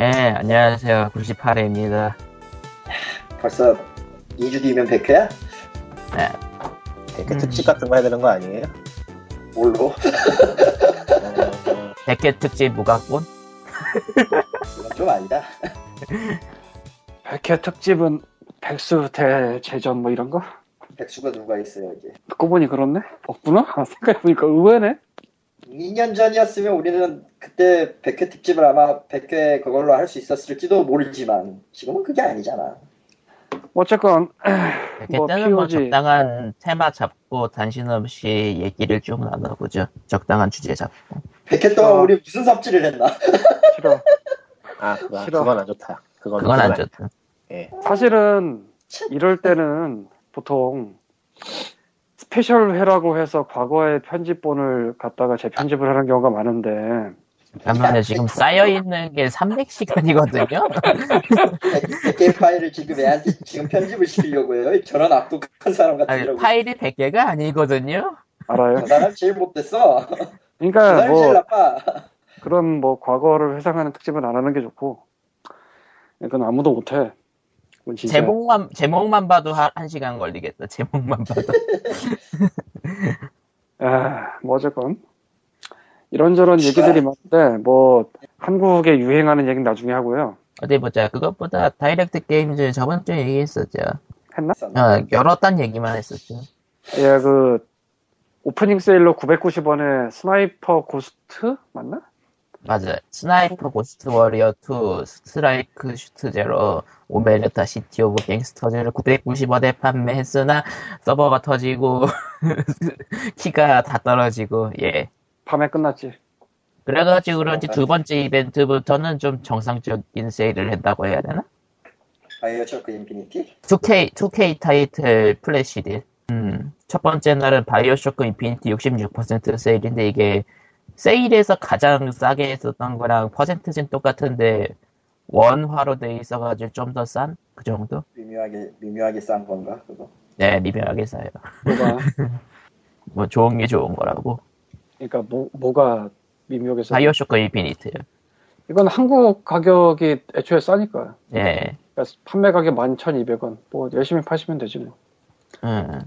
네, 안녕하세요. 98회입니다. 벌써 2주 뒤면 100회야? 네, 이렇게 특집 같은 거 해야 되는 거 아니에요? 뭘로? 어, 100회 특집 무각본? 이건 좀 아니다. 백회 특집은 백수 대제전 뭐 이런 거? 백수가 누가 있어요, 이제. 듣고 보니 그렇네? 없구나? 아, 생각해보니까 의외네? 2년 전이었으면 우리는 그때 100회 특집을 아마 100회 그걸로 할 수 있었을지도 모르지만 지금은 그게 아니잖아. 어쨌건 100회 뭐 때는 뭐. 적당한 테마 잡고 단신 없이 얘기를 좀 나눠보죠. 적당한 주제 잡고. 100회 동안 어. 우리 무슨 삽질을 했나? 싫어 아, 그거, 싫어. 그건 안 좋다. 그건, 그건 안 그건 좋다. 예. 사실은 이럴 때는 보통 스페셜 회라고 해서 과거의 편집본을 갖다가 재편집을 하는 경우가 많은데 잠깐만요. 지금 쌓여있는 게 300시간이거든요? 100개 파일을 지금 애한테 지금 편집을 시키려고 해요. 저런 악독한 사람 아니, 같으려고. 파일이 100개가 아니거든요? 알아요? 저 사람 제일 못됐어. 저 그러니까 제일 뭐 나빠. 그런 뭐 과거를 회상하는 특집은 안 하는 게 좋고 이건 아무도 못해 그건 진짜 제목만, 제목만 봐도 한, 한 시간 걸리겠다. 제목만 봐도. 아, 뭐 어쨌건 이런저런 얘기들이 많은데 뭐 한국에 유행하는 얘기는 나중에 하고요. 어디 보자. 그것보다 다이렉트 게임즈 저번 주에 얘기했었죠. 했나? 어, 열었단 얘기만 했었죠. 예, 그 오프닝 세일로 990원에 스나이퍼 고스트 맞나? 맞아요. 스나이퍼 고스트 워리어 2, 스트라이크 슈트 제로, 오메르타 시티 오브 갱스터즈를 990원에 판매했으나 서버가 터지고 키가 다 떨어지고 예. 밤에 끝났지. 그래가지고 그런지 두 번째 이벤트부터는 좀 정상적인 세일을 했다고 해야 되나? 바이오쇼크 인피니티? 2K, 2K 타이틀 flash deal. 음, 첫 번째 날은 바이오쇼크 인피니티 66% 세일인데 이게 세일에서 가장 싸게 했었던 거랑 퍼센트는 똑같은데 원화로 돼 있어가지고 좀 더 싼? 그 정도? 미묘하게 미묘하게 싼 건가 그거? 네, 미묘하게 싸요. 뭐가 뭐 좋은 게 좋은 거라고. 그러니까 뭐 뭐가 미묘하게서 바이오쇼크 인피니트요. 이건 한국 가격이 애초에 싸니까. 예. 그러니까 판매 가격 11,200원. 뭐 열심히 파시면 되지 뭐. 음.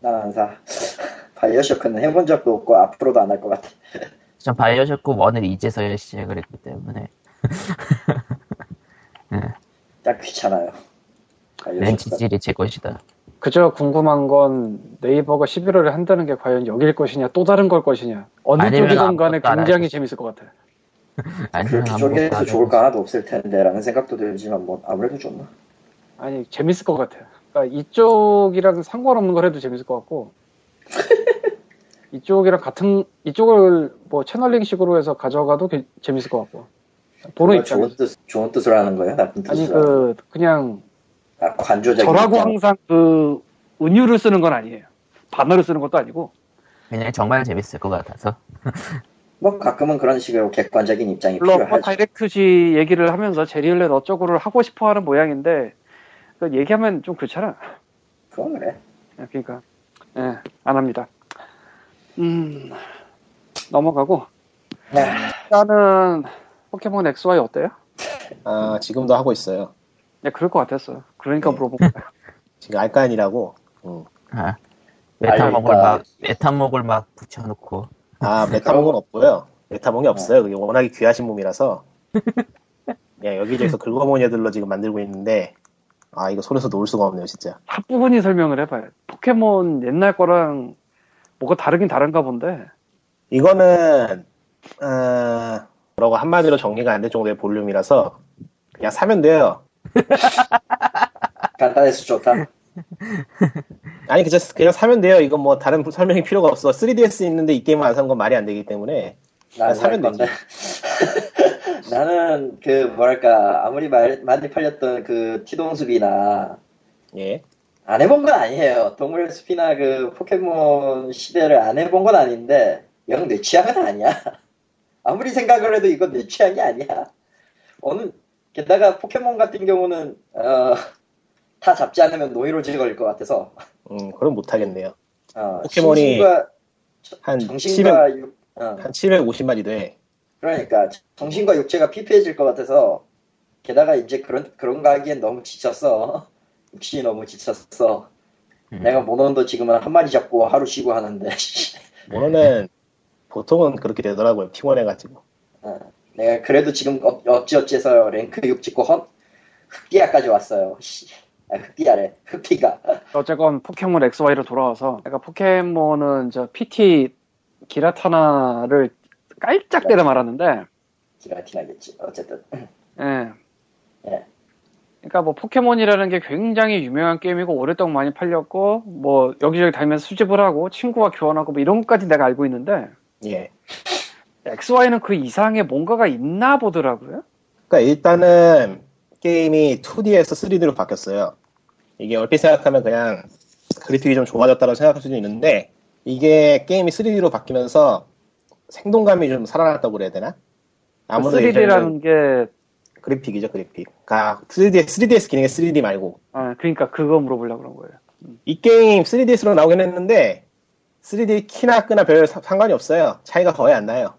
난안 사. 바이오쇼크는 해본 적도 없고 앞으로도 안 할 것 같아. 전 바이오쇼크 1을 이제서야 시작을 했기 때문에 딱 귀찮아요. 렌치질이 제 것이다. 그저 궁금한 건 네이버가 11월에 한다는 게 과연 여길 것이냐 또 다른 걸 것이냐 어느 쪽이든 간에 굉장히 할 재밌을 것 같아. 아니면 그 아무것도 쪽에서 안 좋을 거 하나도 없을 텐데라는 생각도 들지만 뭐 아무래도 좋나. 아니 재밌을 것 같아. 그러니까 이쪽이랑 상관없는 걸 해도 재밌을 것 같고 이쪽이랑 같은 이쪽을 뭐 채널링식으로 해서 가져가도 게- 재밌을 것 같고 보는 입장에서 좋은 뜻 좋은 뜻으로 하는 거예요? 나쁜 뜻으로? 아니 그 그냥 아, 관조적인 저라고 입장. 항상 그 은유를 쓰는 건 아니에요. 반어를 쓰는 것도 아니고 그냥 정말 재밌을 것 같아서 뭐 가끔은 그런 식으로 객관적인 입장이 물론 뭐 필요하죠. 다이렉트지 얘기를 하면서 제리얼렛 어쩌고를 하고 싶어하는 모양인데 그 얘기하면 좀 그렇잖아. 그건 그래. 그러니까 예, 안 합니다. 음 넘어가고 네. 일단은 포켓몬 XY 어때요? 아, 지금도 하고 있어요. 네, 그럴 것 같았어요. 그러니까 네. 물어본 거예요. 지금 알 까느라고. 음. 아, 메타몽을 알겠다. 막 메타몽을 막 붙여놓고 아, 메타몽은 없고요. 메타몽이 없어요. 그게 워낙에 귀하신 몸이라서. 그냥 여기저기서 긁어모은 애들로 지금 만들고 있는데, 아, 이거 손에서 놓을 수가 없네요, 진짜. 앞부분이 설명을 해봐요. 포켓몬 옛날 거랑 뭐가 다르긴 다른가 본데 이거는, 어, 뭐라고 한마디로 정리가 안 될 정도의 볼륨이라서, 그냥 사면 돼요. 간단해서 좋다. 아니, 그냥, 그냥 사면 돼요. 이건 뭐 다른 설명이 필요가 없어. 3DS 있는데 이 게임을 안산 건 말이 안 되기 때문에. 살 사면 건데. 나는 그 뭐랄까 아무리 말, 많이 팔렸던 그 티동숲이나 예. 안 해본 건 아니에요. 동물 숲이나 그 포켓몬 시대를 안 해본 건 아닌데 영 내 취향은 아니야. 아무리 생각을 해도 이건 내 취향이 아니야. 어느 게다가 포켓몬 같은 경우는 어, 다 잡지 않으면 노이로제 걸릴 것 같아서 음, 그럼 못 하겠네요. 어, 포켓몬이 정신과, 한 정신과 육, 어, 한 750마리 돼. 그러니까 정신과 육체가 피폐해질 것 같아서 게다가 이제 그런 그런 거 하기엔 너무 지쳤어. 육신이 너무 지쳤어. 음. 내가 모논도 지금은 한 마리 잡고 하루 쉬고 하는데 모노는 보통은 그렇게 되더라고요. 피곤해 가지고. 어, 내가 그래도 지금 어- 어찌어찌해서 랭크 6 찍고 헌 흑기야까지 왔어요. 씨. 아, 흑기야래. 흑기가. 어쨌건 포켓몬 XY로 돌아와서 내가 포켓몬은 저 PT 기라타나를 깔짝 때려 말았는데 기라티나겠지. 어쨌든 예. 예. 그러니까 뭐 포켓몬이라는 게 굉장히 유명한 게임이고 오랫동안 많이 팔렸고 뭐 여기저기 다니면서 수집을 하고 친구와 교환하고 뭐 이런 것까지 내가 알고 있는데 예. XY는 그 이상의 뭔가가 있나 보더라고요. 그러니까 일단은 게임이 2D에서 3D로 바뀌었어요. 이게 얼핏 생각하면 그냥 그래픽이 좀 좋아졌다고 생각할 수도 있는데 이게 게임이 3D로 바뀌면서 생동감이 좀 살아났다고 그래야 되나? 아무래도 예전에는 3D라는 게 그래픽이죠, 그래픽. 그러니까 3D, 3DS 기능의 3D 말고 아, 그러니까 그거 물어보려고 그런 거예요. 이 게임 3DS로 나오긴 했는데 3D 키나 끄나 별 사- 상관이 없어요. 차이가 거의 안 나요.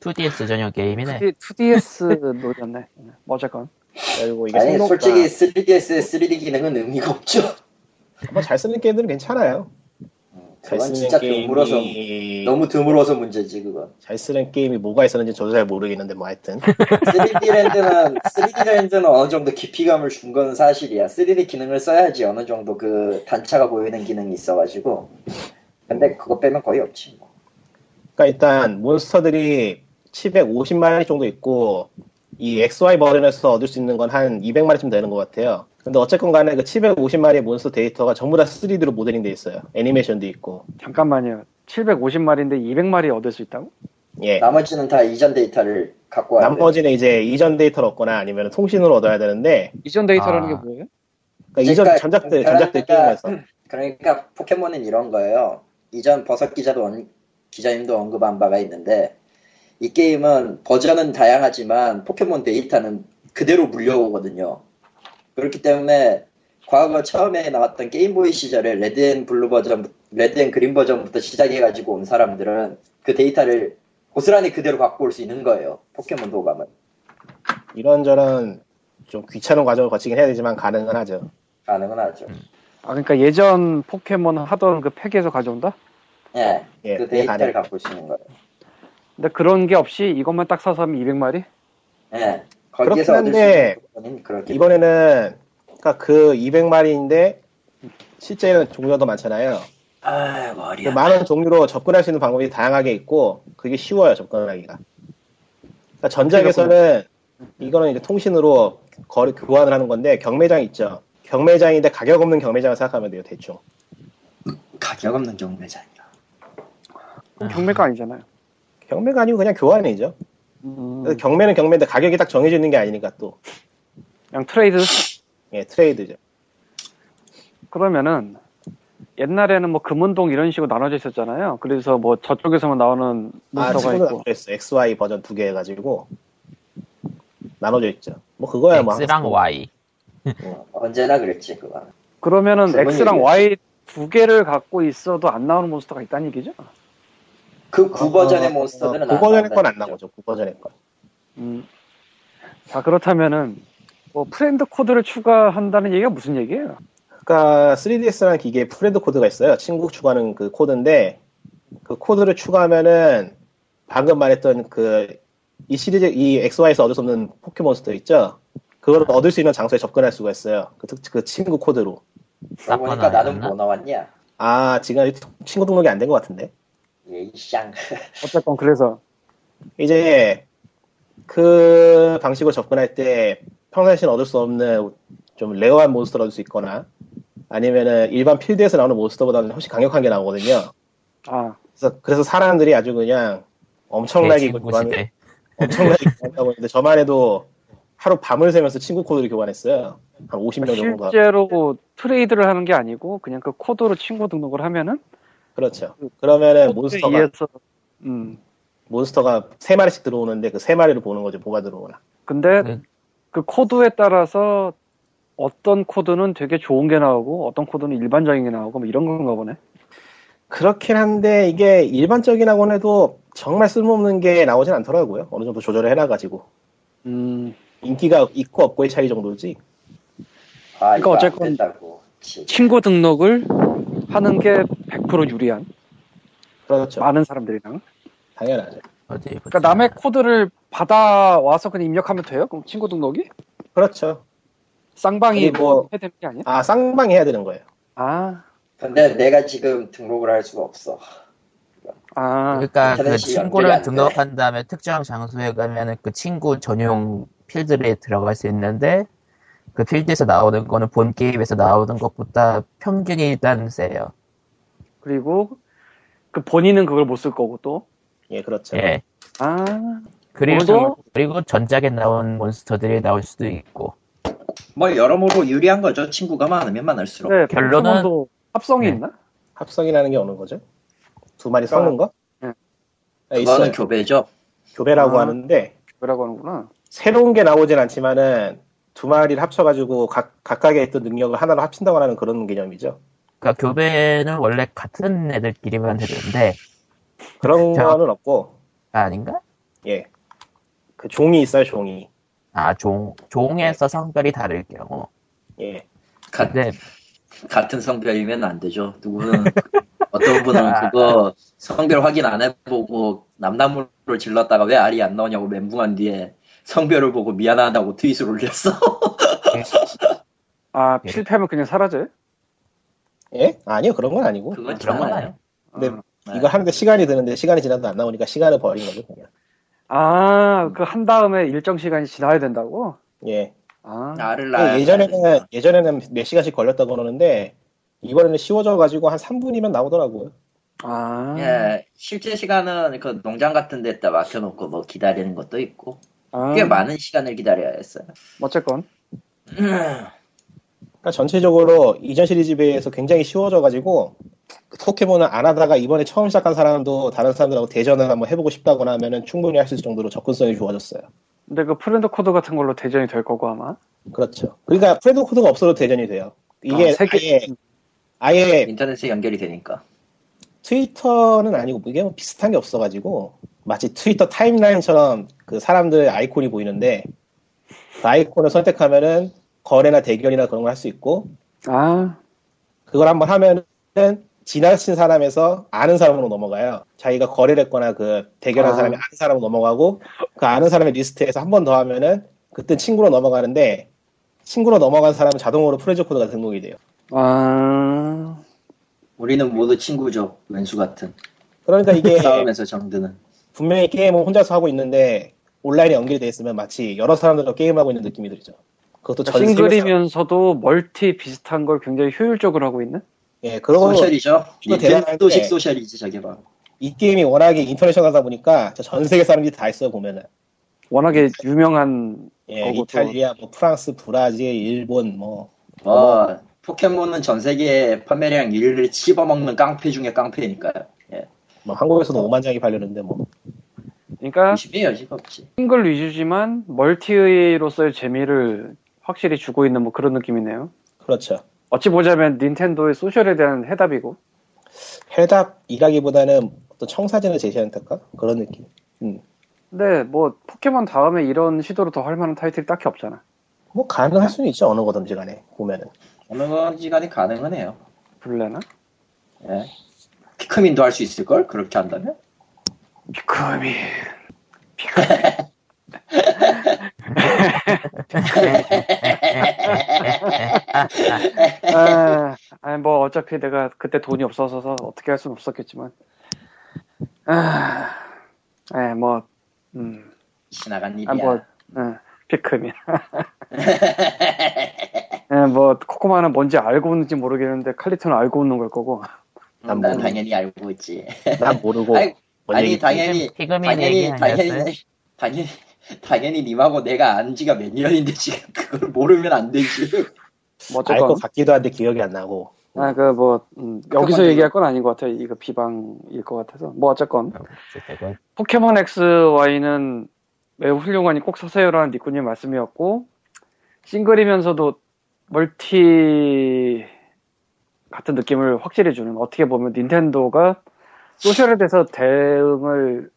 2DS 전용 게임이네. 2DS 노렸네. 뭐 어쨌건 그리고 이게 아니 솔직히 3DS의 3D 기능은 의미가 없죠. 뭐잘 쓰는 게임들은 괜찮아요. 잘 쓰는 진짜 게임이 드물어서 너무 드물어서 문제지 그건. 잘 쓰는 게임이 뭐가 있었는지 저도 잘 모르겠는데 뭐 하여튼 3D 랜드는 3D 랜드는 어느 정도 깊이감을 준 건 사실이야. 3D 기능을 써야지 어느 정도 그 단차가 보이는 기능이 있어가지고. 근데 그거 빼면 거의 없지. 뭐. 그러니까 일단 몬스터들이 750마리 정도 있고 이 XY 버전에서 얻을 수 있는 건 한 200마리쯤 되는 것 같아요. 근데 어쨌건 간에 그 750마리의 몬스터 데이터가 전부 다 3D로 모델링 돼 있어요. 애니메이션도 있고. 잠깐만요. 750마리인데 200마리 얻을 수 있다고? 예. 나머지는 다 이전 데이터를 갖고 와야 돼. 나머지는 이제 이전 데이터를 얻거나 아니면 통신으로 얻어야 되는데 이전 데이터라는 아. 게 뭐예요? 그러니까 이전 그러니까 전작들 그러니까 전작들 게임에서 그러니까 포켓몬은 이런 거예요. 이전 버섯 기자도 언- 기자님도 언급한 바가 있는데 이 게임은 버전은 다양하지만 포켓몬 데이터는 그대로 물려오거든요. 그렇기 때문에 과거 처음에 나왔던 게임보이 시절에 Red and Blue 버전, Red and Green 버전부터 시작해가지고 온 사람들은 그 데이터를 고스란히 그대로 갖고 올 수 있는 거예요. 포켓몬 도감은. 이런저런 좀 귀찮은 과정을 거치긴 해야 되지만 가능은 하죠. 가능은 하죠. 아 그러니까 예전 포켓몬 하던 그 팩에서 가져온다? 예, 예, 그 그게 데이터를 가능. 갖고 올수 있는 거예요. 근데 그런 게 없이 이것만 딱 사서 하면 200마리? 예, 그렇긴 한데 이번에는 그러니까 그 200마리인데 실제는 종류가 더 많잖아요. 아그 머리야. 많은 종류로 접근할 수 있는 방법이 다양하게 있고 그게 쉬워요 접근하기가. 그러니까 전작에서는 이거는 이제 통신으로 거리 교환을 하는 건데 경매장 있죠. 경매장인데 가격 없는 경매장을 생각하면 돼요 대충. 가격 없는 경매장이야. 그럼 경매가 아니잖아요. 경매가 아니고 그냥 교환이죠. 음, 경매는 경매인데 가격이 딱 정해져 있는 게 아니니까 또 그냥 트레이드? 예, 트레이드죠. 그러면은 옛날에는 뭐 금은동 이런 식으로 나눠져 있었잖아요. 그래서 뭐 저쪽에서만 나오는 아 몬스터가 지금은 있고 나눠져 있어. XY 버전 두 개 해가지고 나눠져 있죠. 뭐 그거야 뭐 X랑 Y. 어, 언제나 그랬지 그거. 그러면은 X랑 얘기야. Y 두 개를 갖고 있어도 안 나오는 몬스터가 있다는 얘기죠? 그 구버전의 어, 몬스터들은 어, 구버전의 건 안 나온다는 나오죠. 구버전의 건. 음. 자 그렇다면은 뭐 friend code를 추가한다는 얘기가 무슨 얘기예요? 그러니까 3DS라는 기계에 friend code가 있어요. 친구 추가하는 그 코드인데 그 코드를 추가하면은 방금 말했던 그 이 시리즈 이 XY에서 얻을 수 없는 포켓몬스터 있죠. 그걸 얻을 수 있는 장소에 접근할 수가 있어요. 그, 특- 그 친구 코드로. 보니까 나는? 뭐 나왔냐? 아 지금 친구 등록이 안 된 것 같은데. 예이샹. 어쨌건 그래서 이제 그 방식으로 접근할 때 평상시에 얻을 수 없는 좀 rare한 몬스터를 얻을 수 있거나 아니면은 일반 필드에서 나오는 몬스터보다는 훨씬 강력한 게 나오거든요. 아 그래서, 그래서 사람들이 아주 그냥 엄청나게 이걸 시대. 엄청나게 교환하고 있는데 저만 해도 하루 밤을 새면서 친구 코드를 교환했어요. 한 50명 정도가. 실제로 trade를 하는 게 아니고 그냥 그 코드로 친구 등록을 하면은 그렇죠. 그러면은 몬스터가, 의해서 음 몬스터가 세 마리씩 들어오는데 그 세 마리를 보는 거죠. 뭐가 들어오나. 근데 네. 그 코드에 따라서 어떤 코드는 되게 좋은 게 나오고 어떤 코드는 일반적인 게 나오고 뭐 이런 건가 보네. 그렇긴 한데 이게 일반적이라고는 해도 정말 쓸모없는 게 나오진 않더라고요. 어느 정도 조절을 해놔가지고. 음, 인기가 있고 없고의 차이 정도지. 아, 이거 어쨌건-. 친구 등록을 하는 게 100% 유리한 그렇죠. 많은 사람들이랑. 당연하죠. 어디. 그러니까 남의 코드를 받아와서 그냥 입력하면 돼요? 그럼 친구 등록이? 그렇죠. 쌍방이 뭐 뭐- 해야 되는 게 아니야? 아 쌍방이 해야 되는 거예요. 아, 근데 내가 지금 등록을 할 수가 없어. 아, 그러니까 그 친구를. 등록한 다음에 특정 장소에 가면은 그 친구 전용 필드에 들어갈 수 있는데 그 필드에서 나오는 거는 본 게임에서 나오는 것보다 평균이 일단 세요. 그리고 그 본인은 그걸 못 쓸 거고 또. 예, 그렇죠. 예. 아, 그리고 그리고 전작에 나온 몬스터들이 나올 수도 있고. 뭐 여러모로 유리한 거죠. 친구가 많으면 많을수록. 근데 결론은- 합성이 네. 있나? 합성이라는 게 어느 거죠? 두 마리 섞는 거? 네. 아, 그거는 있어요. 교배죠. 교배라고 아. 하는데 뭐라고 하는구나. 새로운 게 나오진 않지만은 두 마리를 합쳐가지고 각, 각각의 있던 능력을 하나로 합친다고 하는 그런 개념이죠. 그러니까 교배는 원래 같은 애들끼리만 되는데 그런 자. 거는 없고, 아, 아닌가? 예. 그 종이 있어요, 종이. 아, 종 종에서 성별이 다를 경우. 예. 가, 근데 같은 성별이면 안 되죠. 누구는 어떤 분은 그거 성별 확인 안 해보고 남나무를 질렀다가 왜 알이 안 나오냐고 멘붕한 뒤에 성별을 보고 미안하다고 트윗을 올렸어. 아, 예. 실패하면 그냥 사라져요? 예? 아니요, 그런 건 아니고. 그건 그런 건 아니에요. 근데 아. 네. 이거 하는데 시간이 드는데 시간이 지나도 안 나오니까 시간을 버린 거죠, 그냥. 아, 그 한 다음에 일정 시간이 지나야 된다고? 예. 아, 알을 그 낳아야 예전에는. 예전에는 몇 시간씩 걸렸다고 그러는데, 이번에는 쉬워져 가지고 한 3분이면 나오더라고요. 아, 예, 실제 시간은 그 농장 같은 데다 막혀 놓고 뭐 기다리는 것도 있고 아, 꽤 많은 시간을 기다려야 했어요. 어쨌건. 그러니까 전체적으로 이전 시리즈에 비해서 굉장히 쉬워져가지고 포켓몬을 안 하다가 이번에 처음 시작한 사람도 다른 사람들하고 대전을 한번 해보고 싶다거나 하면은 충분히 할 수 있을 정도로 접근성이 좋아졌어요. 근데 그 friend code 같은 걸로 대전이 될 거고 아마. 그렇죠. 그러니까 friend code가 없어도 대전이 돼요. 이게 아, 세 개- 아예 아예 인터넷에 연결이 되니까. 트위터는 아니고 이게 뭐 비슷한 게 없어가지고 마치 트위터 timeline처럼 그 사람들 아이콘이 보이는데 그 아이콘을 선택하면은 거래나 대결이나 그런 걸 할 수 있고 아, 그걸 한번 하면은 지나친 사람에서 아는 사람으로 넘어가요. 자기가 거래를 했거나 그 대결한 아. 사람이 아는 사람으로 넘어가고 그 아는 사람의 리스트에서 한 번 더 하면은 그때 친구로 넘어가는데 친구로 넘어간 사람은 자동으로 friend code가 등록이 돼요. 아, 우리는 모두 친구죠. 웬수 같은. 그러니까 이게 싸움에서 정드는. 분명히 게임을 혼자서 하고 있는데 온라인에 연결이 돼 있으면 마치 여러 사람들과 게임하고 있는 느낌이 들죠. 그것도 사- single이면서도 multi 비슷한 걸 굉장히 효율적으로 하고 있는? 예, 그리고 social이죠. 닌텐도식 social이지 저게 바로. 이 게임이 워낙에 international하다 보니까 전 세계 사람들이 다 있어요 보면은. 워낙에 유명한 예, 이탈리아, 뭐 프랑스, 브라질, 일본, 뭐 어, 포켓몬은 전 세계 판매량 1위를 씹어먹는 깡패 중에 깡패니까요. 예. 뭐 한국에서도 5만 장이 팔렸는데 뭐 그러니까 의심의 여지가 없지. 싱글 위주지만 멀티로서의 재미를 확실히 주고 있는 뭐 그런 느낌이네요. 그렇죠. 어찌 보자면 닌텐도의 소셜에 대한 해답이고 해답이라기보다는 어떤 청사진을 제시하는 듯한 그런 느낌. 음. 근데 뭐 포켓몬 다음에 이런 시도로 더 할 만한 타이틀이 딱히 없잖아. 뭐 가능할 수는 있죠 어느 거든지 간에 보면은. 어느 시간이 가능은 해요. 블레나? 예. 피크민도 할 수 있을 걸? 그렇게 한다면? 피크미. 아, 아니 뭐 어차피 내가 그때 돈이 없어서 어떻게 할 수는 없었겠지만. 아, 예, 뭐, 음, 지나간 일이야. 아, 뭐, 응, 피크미. 예, 뭐, 코코마는 뭔지 알고 있는지 모르겠는데, 칼리토는 알고 있는 걸 거고. 난난 모르- 당연히 알고 있지. 난 모르고 아니, 뭔 아니? 당연히 피그민 당연히 얘기 아니었어요? 당연히 당연히 당연히 님하고 내가 안 지가 몇 년인데 지금 그걸 모르면 안 되지. 뭐, 알것 어쨌건. 같기도 한데 기억이 안 나고. 아, 그, 뭐, 음, 여기서 얘기할 건 아닌 것 같아요. 이거 비방일 것 같아서. 뭐, 어쨌건. 어쨌든 포켓몬 XY는 매우 훌륭하니 꼭 사세요라는 니꾸님 말씀이었고, 싱글이면서도 멀티 같은 느낌을 확실히 주는, 어떻게 보면 닌텐도가 소셜에 대해서 대응을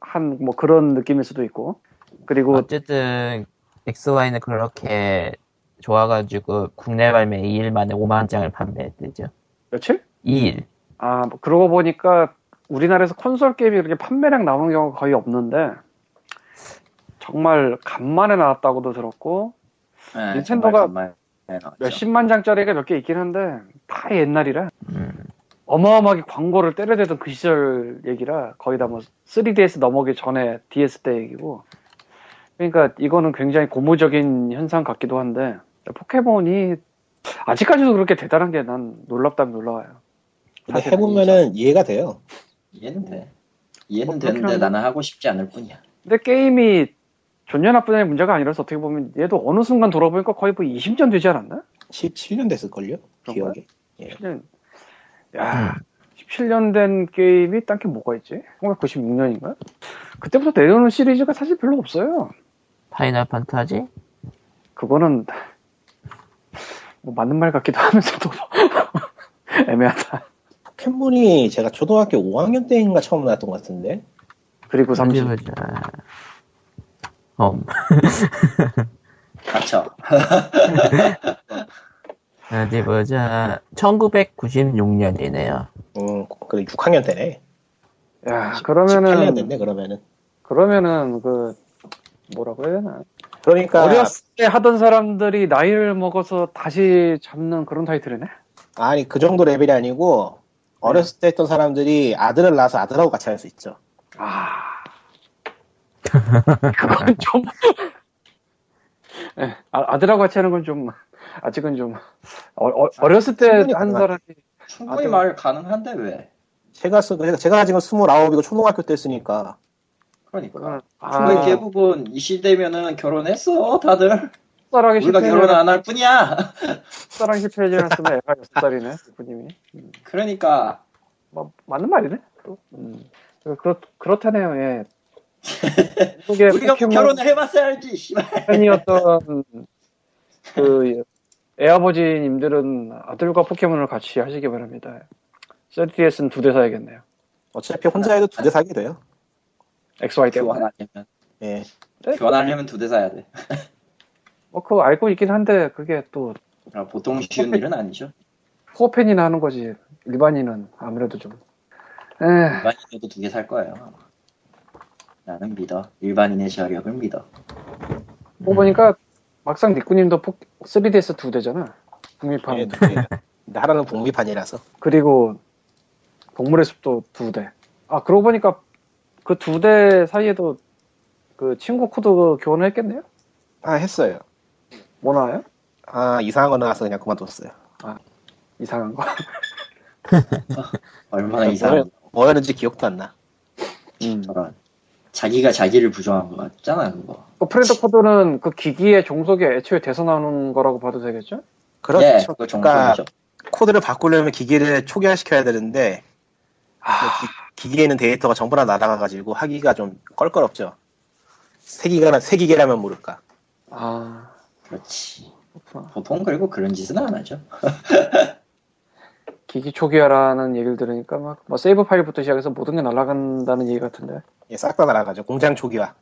한 뭐 그런 느낌일 수도 있고, 그리고 어쨌든 XY는 그렇게 좋아가지고 국내 발매 2일 만에 5만 장을 판매했대죠. 며칠? 2일. 아, 뭐 그러고 보니까 우리나라에서 콘솔 게임이 그렇게 판매량 나오는 경우가 거의 없는데 정말 간만에 나왔다고도 들었고 네, 닌텐도가. 몇십만 장짜리가 몇 개 있긴 한데 다 옛날이라 음. 어마어마하게 광고를 때려대던 그 시절 얘기라 거의 다 뭐 3DS 넘어기 전에 DS 때 얘기고 그러니까 이거는 굉장히 고무적인 현상 같기도 한데 포켓몬이 아직까지도 그렇게 대단한 게 난 놀랍다면 놀라워요. 근데 해보면은 이해가 돼요. 이해는 돼. 이해는 뭐 그렇긴 되는데. 나는 하고 싶지 않을 뿐이야. 근데 게임이 좋냐 나쁘냐의 문제가 아니라서 어떻게 보면 얘도 어느 순간 돌아보니까 거의 뭐 20년 되지 않았나? 17년 됐을걸요? 기억에. 17년. 야, 17년 된 게임이 딴 게 뭐가 있지? 1996년인가? 그때부터 내려오는 시리즈가 사실 별로 없어요. 파이널 판타지? 그거는 뭐 맞는 말 같기도 하면서도 애매하다. 포켓몬이 제가 초등학교 5학년 때인가 처음 나왔던 것 같은데. 그리고 어디 30. 보자. 어, 갇혀. 어디 보자. 1996년이네요. 음, 그 6학년 때네. 야, 18년 그러면은 됐네, 그러면은. 그러면은 그 뭐라고 해야 되나? 그러니까, 어렸을 때 하던 사람들이 나이를 먹어서 다시 잡는 그런 타이틀이네. 아니, 그 정도 레벨이 아니고, 어렸을 때 했던 사람들이 아들을 낳아서 아들하고 같이 할 수 있죠. 아. 그건 좀. 예, 아, 아들하고 같이 하는 건 좀, 아직은 좀, 어, 렸을 때 한. 사람이, 충분히 아, 말 가능한데 왜? 제가, 쓰, 제가 지금 29이고 초등학교 때 했으니까, 그러니까. 아, 충분히 대부분 이 시대면은 결혼했어 다들. 쌀하기 우리가 결혼 안 할 뿐이야. 실패하지 않았으면 애가 6살이네, 부님이. 그러니까 뭐, 맞는 말이네, 또. 음. 그렇, 그렇다네요, 예. 이게 우리가 포켓몬 결혼을 해봤어야지. 씨발. 팬이었던, 그, 애아버지님들은 아들과 포켓몬을 같이 하시기 바랍니다. 3DS는 두 대 사야겠네요. 어차피 혼자 해도 두 대 사게 돼요. XY 때문에. 교환하려면 예. 교환하려면 두 대 사야 돼. 뭐, 그거 알고 있긴 한데, 그게 또, 아, 보통 쉬운 일은 아니죠. 코어 팬이나 하는 거지. 일반인은 아무래도 좀. 에, 일반인도 두 개 살 거예요. 나는 믿어. 일반인의 저력을 믿어. 뭐 보니까 막상 니꾸님도 3DS 두 대잖아. 북미판. 예, 두 개. 근데 하나는 북미판이라서. 그리고 동물의 숲도 두 대. 아, 그러고 보니까 그 두 대 사이에도 그 친구 코드 교환을 했겠네요? 아, 했어요. 뭐 나와요? 아, 이상한 거 나와서 그냥 그만뒀어요. 이상한 거. 얼마나 이상한 뭐였는지 기억도 안 나. 음. 저런. 자기가 자기를 부정한 거 같잖아 그거. 그 friend code는 그 기기의 종속에 애초에 돼서 나오는 거라고 봐도 되겠죠? 그렇죠. 예, 그러니까 정석이죠. 코드를 바꾸려면 기기를 초기화시켜야 되는데 아, 기, 기에는 데이터가 전부 다 날아가가지고 하기가 좀 껄끄럽죠. 새 기계나 새 기계라면 모를까. 아, 그렇지. 보통 그리고 그런 짓은 안 하죠. 기기 초기화라는 얘기를 들으니까 막, 뭐 save 파일부터 시작해서 모든 게 날아간다는 얘기 같은데. 예, 싹 다 날아가죠. 공장 초기화.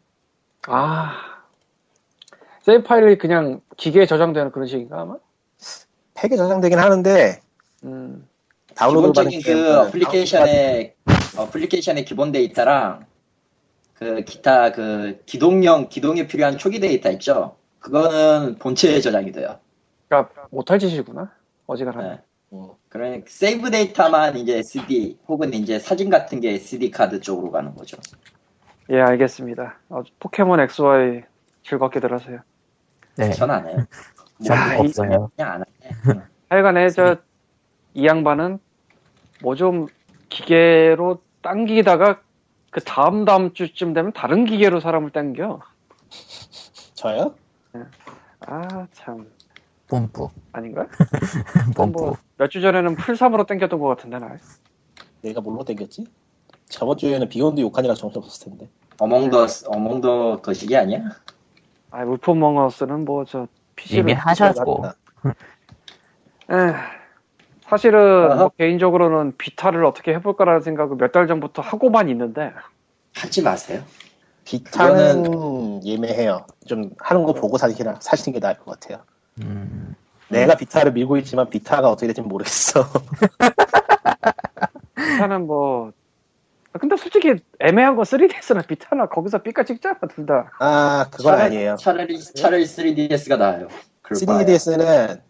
아. save 파일이 그냥 기계에 저장되는 그런 식인가 아마? 팩에 저장되긴 하는데 음. 다운로드 받은 기본적인 그 어플리케이션의 어플리케이션의 기본 데이터랑 그 기타 그 기동용 기동에 필요한 초기 데이터 있죠. 그거는 본체에 저장이 돼요. 그러니까 못할 짓이구나. 어지간하네. 네. 음, 그러니까 세이브 데이터만 이제 SD 혹은 이제 사진 같은 게 SD 카드 쪽으로 가는 거죠. 예, 알겠습니다. 어, 포켓몬 XY 즐겁게들 하세요. 네. 전 안 해요. 전 야, 이- 없어요. 그냥 안 해. 하여간에 저 이 양반은 뭐 좀 기계로 당기다가 그 다음 다음 주쯤 되면 다른 기계로 사람을 당겨. 저요? 아 참 뽐뿌. 아닌가? 뽐뿌. 몇주 전에는 풀삼으로 당겼던 것 같은데 나. 내가 뭘로 땡겼지? 저번 주에는 비욘드 욕한이랑 정신 없었을 텐데. 어몽더 어몽더 거시기 아니야? 아 울프몽어스는 뭐 저 PC로 이미 하셨고. 사실은. 뭐 개인적으로는 비타를 어떻게 해볼까라는 생각을 몇 달 전부터 하고만 있는데 하지 마세요. 비타는 예매해요. 좀 하는 거 보고 사시나, 사시는 게 나을 것 같아요. 음, 내가 비타를 밀고 있지만 비타가 어떻게 될지 모르겠어. 비타는 뭐 근데 솔직히 애매한 거 3DS나 비타나 거기서 삐까 찍잖아 둘 다. 아, 그건 아니에요. 차라리 차라리 3DS가 나아요. 그럴 바에야. 3DS는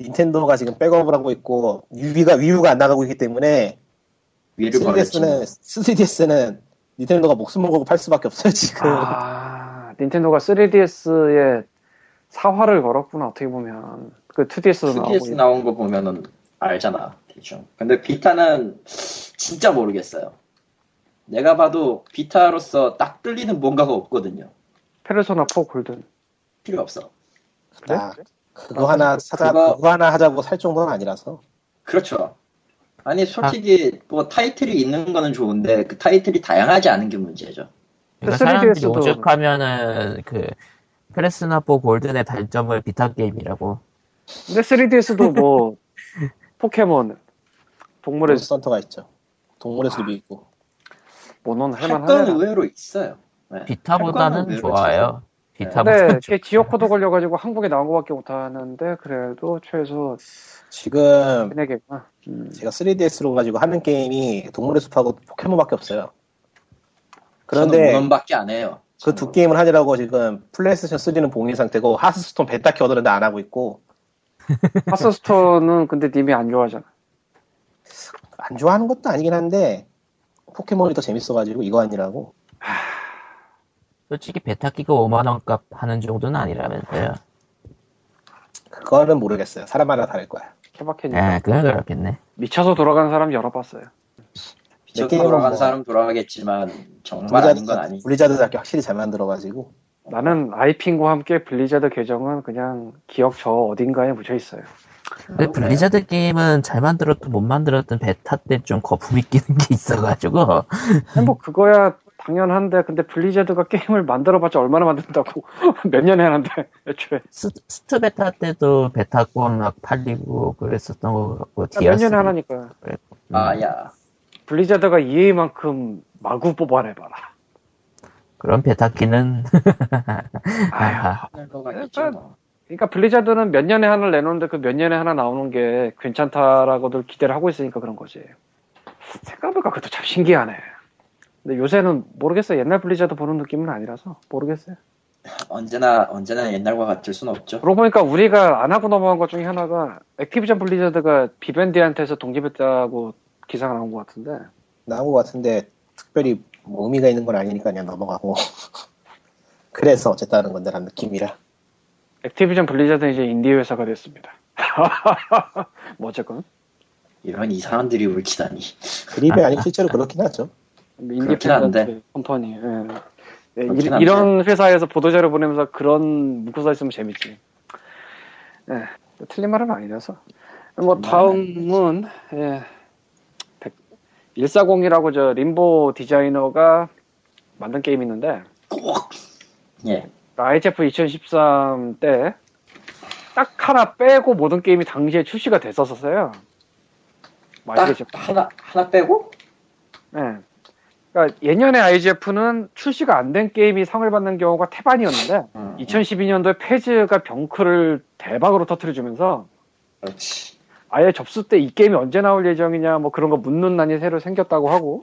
닌텐도가 지금 백업을 하고 있고 위가 위유가 안 나가고 있기 때문에 위를 3DS는 3DS는 닌텐도가 목숨 걸고 팔 수밖에 없어요 지금. 아 닌텐도가 3DS에 사활을 걸었구나 어떻게 보면 그 2DS도 나오고 3DS 나온 거 보면은 알잖아 대충. 근데 비타는 진짜 모르겠어요. 내가 봐도 비타로서 딱 뚫리는 뭔가가 없거든요. 페르소나 4 골든. 필요 없어. 그래? 아, 그거 하나 사자 그거- 그거 하나 하자고 살 정도는 아니라서. 그렇죠. 아니 솔직히 뭐 타이틀이 있는 거는 좋은데 그 타이틀이 다양하지 않은 게 문제죠. 그러니까 3DS 사람들이 도- 오죽하면은 그 페르소나 4 골든의 단점을 비타 게임이라고. 근데 3DS도 뭐 포켓몬 몬스터 헌터가 있죠. 동물의 숲이 있고. 할건 할만하네. 의외로 있어요. 네. 할 비타보다는 좋아요. 네. 근데 좋- 걔 지역 코드 걸려가지고 한국에 나온 것밖에 못하는데 그래도 최소 지금 4개가 음. 제가 3DS로 가지고 하는 게임이 동물의 숲하고 포켓몬밖에 없어요. 그런데 몬헌밖에 안 해요. 그 두 게임을 하느라고 지금 플레이스테이션 3는 봉인 상태고 하스스톤 베타 켜드는데 안 하고 있고 하스스톤은 근데 님이 안 좋아하잖아. 안 좋아하는 것도 아니긴 한데 포켓몬이 더 재밌어가지고 이거 아니라고 솔직히 베타 키가 5만 원 값 하는 정도는 아니라면서요. 그거는 모르겠어요. 사람마다 다를 거야. 케바케니까 예, 그건 그렇겠네. 미쳐서 돌아가는 사람 열어봤어요. 미쳐 게임은 돌아간 뭐- 사람 돌아가겠지만 정말 아닌 건 아니. 블리자드답게 확실히 잘 만들어가지고 나는 아이핀과 함께 블리자드 계정은 그냥 기억 저 어딘가에 묻혀 있어요. 근데 블리자드 게임은 잘 만들었든 못 만들었든 베타 때 좀 거품이 끼는 게 있어가지고 뭐 그거야 당연한데 근데 블리자드가 게임을 만들어봤자 얼마나 만든다고 몇 년에 하는데 애초에 스, 스트 베타 때도 베타 키 막 팔리고 그랬었던 것 같고 몇 년에 하나니까. 아야. 블리자드가 EA만큼 마구 뽑아내봐라. 그런 베타키는 거 같겠죠. 뭐. 그러니까 블리자드는 몇 년에 하나를 내놓는데 그 몇 년에 하나 나오는 게 괜찮다라고들 기대를 하고 있으니까 그런 거지. 생각해보니까 그것도 참 신기하네. 근데 요새는 모르겠어요. 옛날 블리자드 보는 느낌은 아니라서 모르겠어요. 언제나 언제나 옛날과 같을 순 없죠. 그러고 보니까 우리가 안 하고 넘어간 것 중에 하나가 액티비전 블리자드가 비벤디한테서 독립했다고 기사가 나온 것 같은데 나온 것 같은데 특별히 뭐 의미가 있는 건 아니니까 그냥 넘어가고 그래서 어쨌다는 건데 라는 느낌이라 액티비전 블리자드는 이제 인디 회사가 됐습니다. 뭐 어쨌건 이런 이상한 드립을 울치다니. 드립이 아니고 실제로 그렇긴 하죠. 한데. independent company. 예. 예, 이. 런 회사에서 보도자료 보내면서 그런 묶어서 있으면 재밌지. 예, 뭐 틀린 말은 아니라서. 뭐 다음은 예, 140이라고 저 림보 디자이너가 만든 게임이 있는데 꼭. 예. IGF 2013 때 딱 하나 빼고 모든 게임이 당시에 출시가 됐었어요. 뭐 딱? 하나 하나 빼고 네. 그러니까 예년에 IGF는 출시가 안 된 게임이 상을 받는 경우가 태반이었는데 음, 2012년도에 페즈가 병크를 대박으로 터트려주면서 그렇지. 아예 접수 때 이 게임이 언제 나올 예정이냐 뭐 그런 거 묻는 난이 새로 생겼다고 하고.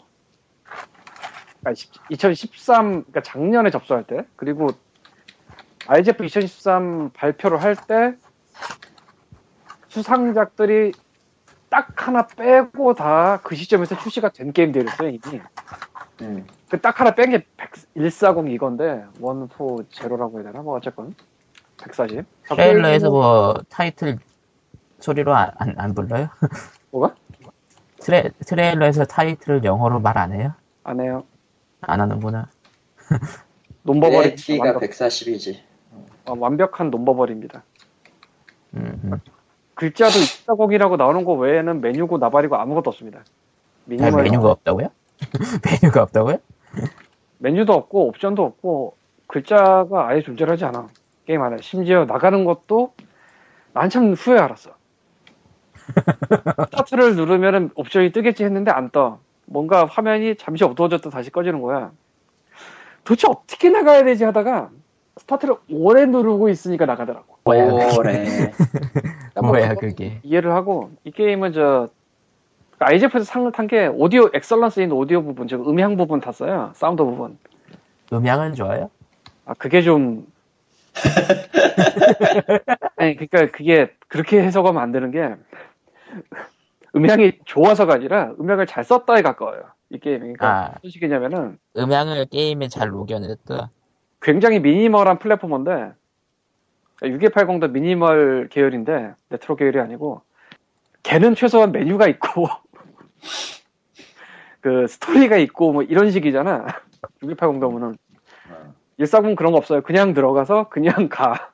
그러니까 2013 그러니까 작년에 접수할 때 그리고 IGF 2013 발표를 할 때 수상작들이 딱 하나 빼고 다 그 시점에서 출시가 된 게임들이었어요 이미 음. 그딱 하나 뺀 게 140 이건데 140라고 해야 되나 뭐 어쨌건 140 트레일러에서 뭐 타이틀 소리로 안, 안, 안 불러요? 뭐가? 트레, 트레일러에서 타이틀을 영어로 말 안 해요? 안 해요 안 하는구나. 논버버리 키가 완벽, 140이지. 어, 완벽한 논버버리입니다 음, 음. 글자도 140이라고 나오는 거 외에는 메뉴고 나발이고 아무것도 없습니다 아, 미니멀 메뉴가 없다고요? 메뉴가 없다고요? 메뉴도 없고 옵션도 없고 글자가 아예 존재하지 않아 게임 안에 심지어 나가는 것도 난 참 후에 알았어 스타트를 누르면 옵션이 뜨겠지 했는데 안떠 뭔가 화면이 잠시 어두워졌다 다시 꺼지는 거야 도대체 어떻게 나가야 되지 하다가 스타트를 오래 누르고 있으니까 나가더라고. 뭐야 그게? 오래. 뭐야 그게? 이해를 하고 이 게임은 저 IGF에서 상을 탄 게 오디오 excellence in audio 부분, 즉 음향 부분 탔어요. 사운드 부분. 음향은 좋아요? 아 그게 좀 아니 그러니까 그게 그렇게 해석하면 안 되는 게 음향이 좋아서가 아니라 음향을 잘 썼다에 가까워요. 이 게임이. 그러니까 아 무슨 식이냐면은 음향을 게임에 잘 녹여냈다. 굉장히 minimal한 platformer인데 6280도 미니멀 계열인데 레트로 계열이 아니고 걔는 최소한 메뉴가 있고 그 스토리가 있고 뭐 이런 식이잖아. 6280도면은. 어. 140은 그런 거 없어요. 그냥 들어가서 그냥 가.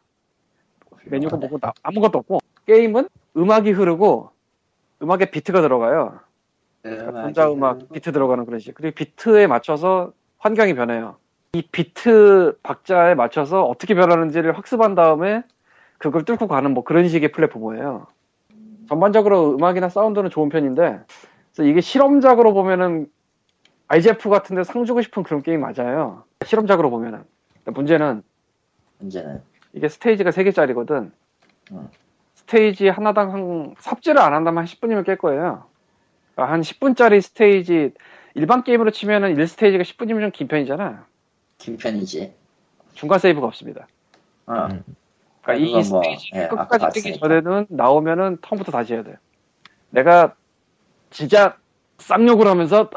메뉴가 뭐고 나- 아무것도 없고. 게임은 음악이 흐르고 음악에 비트가 들어가요. 전자 음악 비트 들어가는 그런 식 그리고 비트에 맞춰서 환경이 변해요. 이 비트 박자에 맞춰서 어떻게 변하는지를 학습한 다음에 그걸 뚫고 가는 뭐 그런 식의 플랫폼이에요. 전반적으로 음악이나 사운드는 좋은 편인데 그래서 이게 실험작으로 보면은 IGF 같은데 상 주고 싶은 그런 게임 맞아요. 실험작으로 보면은 근데 문제는 문제는 이게 스테이지가 3개짜리거든. 음. 스테이지 하나당 한, 삽질을 안 한다면 한 10분이면 깰 거예요. 그러니까 한 10분짜리 스테이지, 일반 게임으로 치면은 1스테이지가 10분이면 좀 긴 편이잖아. 긴 편이지. 중간 세이브가 없습니다. 어. 음. 그러니까 이 뭐, 스테이지 예, 끝까지 뛰기. 전에는 나오면은 처음부터 다시 해야 돼. 내가 진짜 쌍욕을 하면서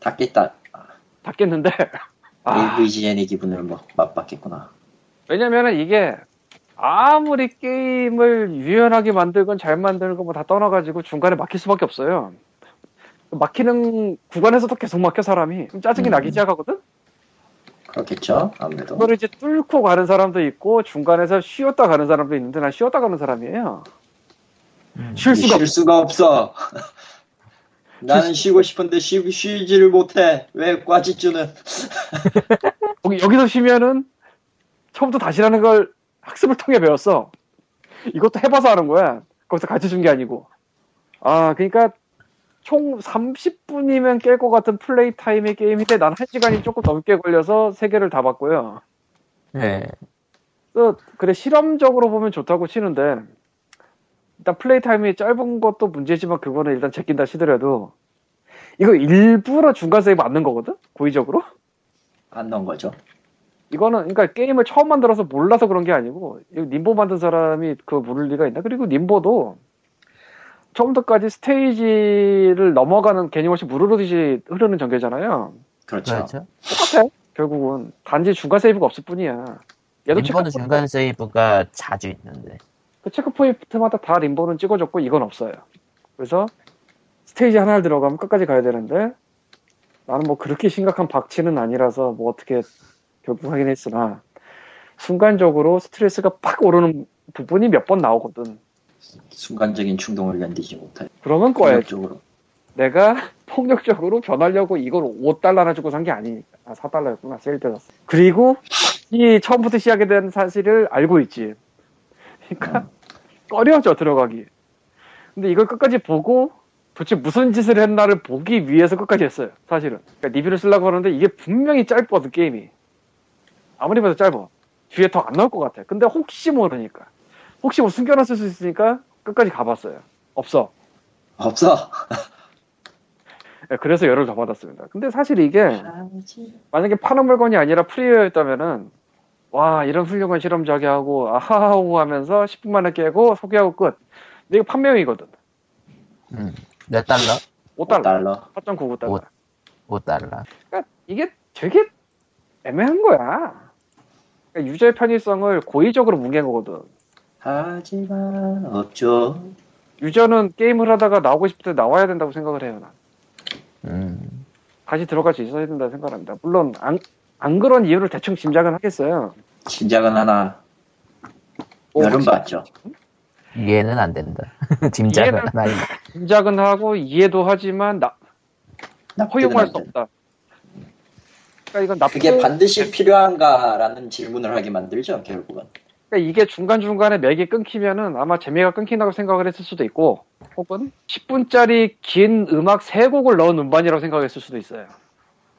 다 깼다. 다 깼는데, 아, AVGN의 기분을 뭐 맛봤겠구나. 왜냐면은 이게 아무리 게임을 유연하게 만들건 잘 만들건 뭐 다 떠나가지고 중간에 막힐 수밖에 없어요. 막히는 구간에서도 계속 막혀 사람이 좀 짜증이 음. 나기 시작하거든. 그렇겠죠? 아무래도. 그거를 이제 뚫고 가는 사람도 있고 중간에서 쉬었다 가는 사람도 있는데 난 쉬었다 가는 사람이에요. 음. 쉴 수가 없. 쉴 수가 없어. 나는 쉬고 싶은데 쉬, 쉬지를 못해. 왜 꽈지쭈는? 여기, 여기서 쉬면은 처음부터 다시라는 걸 학습을 통해 배웠어. 이것도 해봐서 하는 거야. 거기서 가르쳐 준 게 아니고. 아, 그러니까 총 30분이면 깰 것 같은 플레이 타임의 게임인데 난 1시간이 조금 넘게 걸려서 3개를 다 봤고요. 네. 그래서 그래 실험적으로 보면 좋다고 치는데 일단 플레이 타임이 짧은 것도 문제지만 그거는 일단 제낀다 치더라도 이거 일부러 중간 세이브 안 넣은 거거든? 고의적으로? 안 넣은 거죠. 이거는 그러니까 게임을 처음 만들어서 몰라서 그런 게 아니고 이거 림보 만든 사람이 그거 모를 리가 있나? 그리고 림보도 처음부터까지 스테이지를 넘어가는 개념 없이 물 흐르듯이 흐르는 전개잖아요. 그렇죠. 그렇죠. 똑같아. 결국은 단지 중간 세이브가 없을 뿐이야. 얘도 체크, 중간 세이브가 자주 있는데. 그 체크 포인트마다 다 림보는 찍어줬고 이건 없어요. 그래서 스테이지 하나를 들어가면 끝까지 가야 되는데 나는 뭐 그렇게 심각한 박치는 아니라서 뭐 어떻게 결국 하긴 했으나 순간적으로 스트레스가 팍 오르는 부분이 몇 번 나오거든. 순간적인 충동을 견디지 못해. 그러면. 폭력적으로. 내가 폭력적으로 변하려고 이걸 5달러나 주고 산 게 아니니까. 아, 4달러였구나. 세일 때 샀어. 그리고 이 처음부터 시작에 대한 사실을 알고 있지. 그러니까 꺼려져 들어가기. 근데 이걸 끝까지 보고 도대체 무슨 짓을 했나를 보기 위해서 끝까지 했어요. 사실은. 그러니까 리뷰를 쓰려고 하는데 이게 분명히 짧거든 게임이. 아무리 봐도 짧아. 뒤에 더 안 나올 것 같아. 근데 혹시 모르니까. 혹시 뭐 숨겨놨을 수 있으니까 끝까지 가봤어요. 없어. 없어. 예, 그래서 열을 더 받았습니다. 근데 사실 이게 만약에 파는 물건이 아니라 프리웨어였다면은 와 이런 훌륭한 실험작이 하고 아하하고 하면서 10분 만에 깨고 소개하고 끝. 근데 이거 판매용이거든. 음. 몇 달러? 5달러. 5달러. 4.99달러. 오- 5달러. 그러니까 이게 되게 애매한 거야. 그러니까 유저의 편의성을 고의적으로 뭉갠 거거든. 하지만 없죠. 유저는 게임을 하다가 나오고 싶을 때 나와야 된다고 생각을 해요. 난. 음. 다시 들어갈 수 있어야 된다고 생각합니다. 물론 안, 안 그런 이유를 대충 짐작은 하겠어요. 진작은 하나 뭐 여름 봤죠. 이해는 안 된다. 짐작은 한다. 짐작은 하고 이해도 하지만 나, 허용할 안수 돼. 없다. 그러니까 이건 나쁜 그게 반드시 필요한가라는 질문을 하게 만들죠, 결국은. 그러니까 이게 중간 중간에 맥이 끊기면은 아마 재미가 끊긴다고 생각을 했을 수도 있고 혹은 10분짜리 긴 음악 3 곡을 넣은 음반이라고 생각했을 수도 있어요.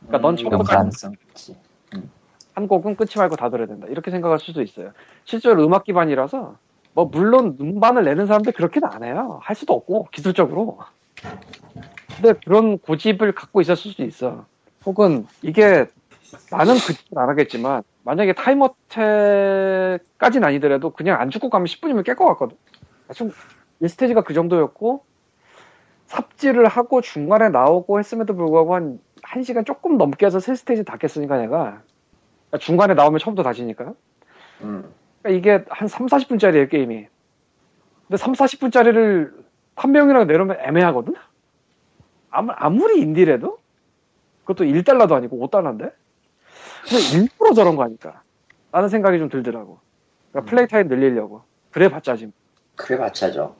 그러니까 넌 음, 처음부터 가능성 있지. 음. 한 곡은 끊지 말고 다 들어야 된다. 이렇게 생각할 수도 있어요. 실제로 음악 기반이라서 뭐 물론 음반을 내는 사람들 그렇게는 안 해요. 할 수도 없고 기술적으로. 근데 그런 고집을 갖고 있을 수도 있어. 혹은 이게 나는 그 짓을 안 하겠지만 만약에 타임어택까지는 아니더라도 그냥 안 죽고 가면 10분이면 깰 것 같거든. 좀 1스테이지가 그 정도였고 삽질을 하고 중간에 나오고 했음에도 불구하고 한 1시간 조금 넘게 해서 3스테이지 다 깼으니까 내가 그러니까 중간에 나오면 처음부터 다시니까 음. 그러니까 이게 한 3, 40분짜리예요 게임이 근데 3, 40분짜리를 판명이라고 내놓으면 애매하거든 아무, 아무리 인디래도 그것도 1달러도 아니고 5달러인데 근데 일부러 저런 거 아닐까 라는 생각이 좀 들더라고 그러니까 플레이 타임 늘리려고 그래 봤자 지금 그래 봤자죠.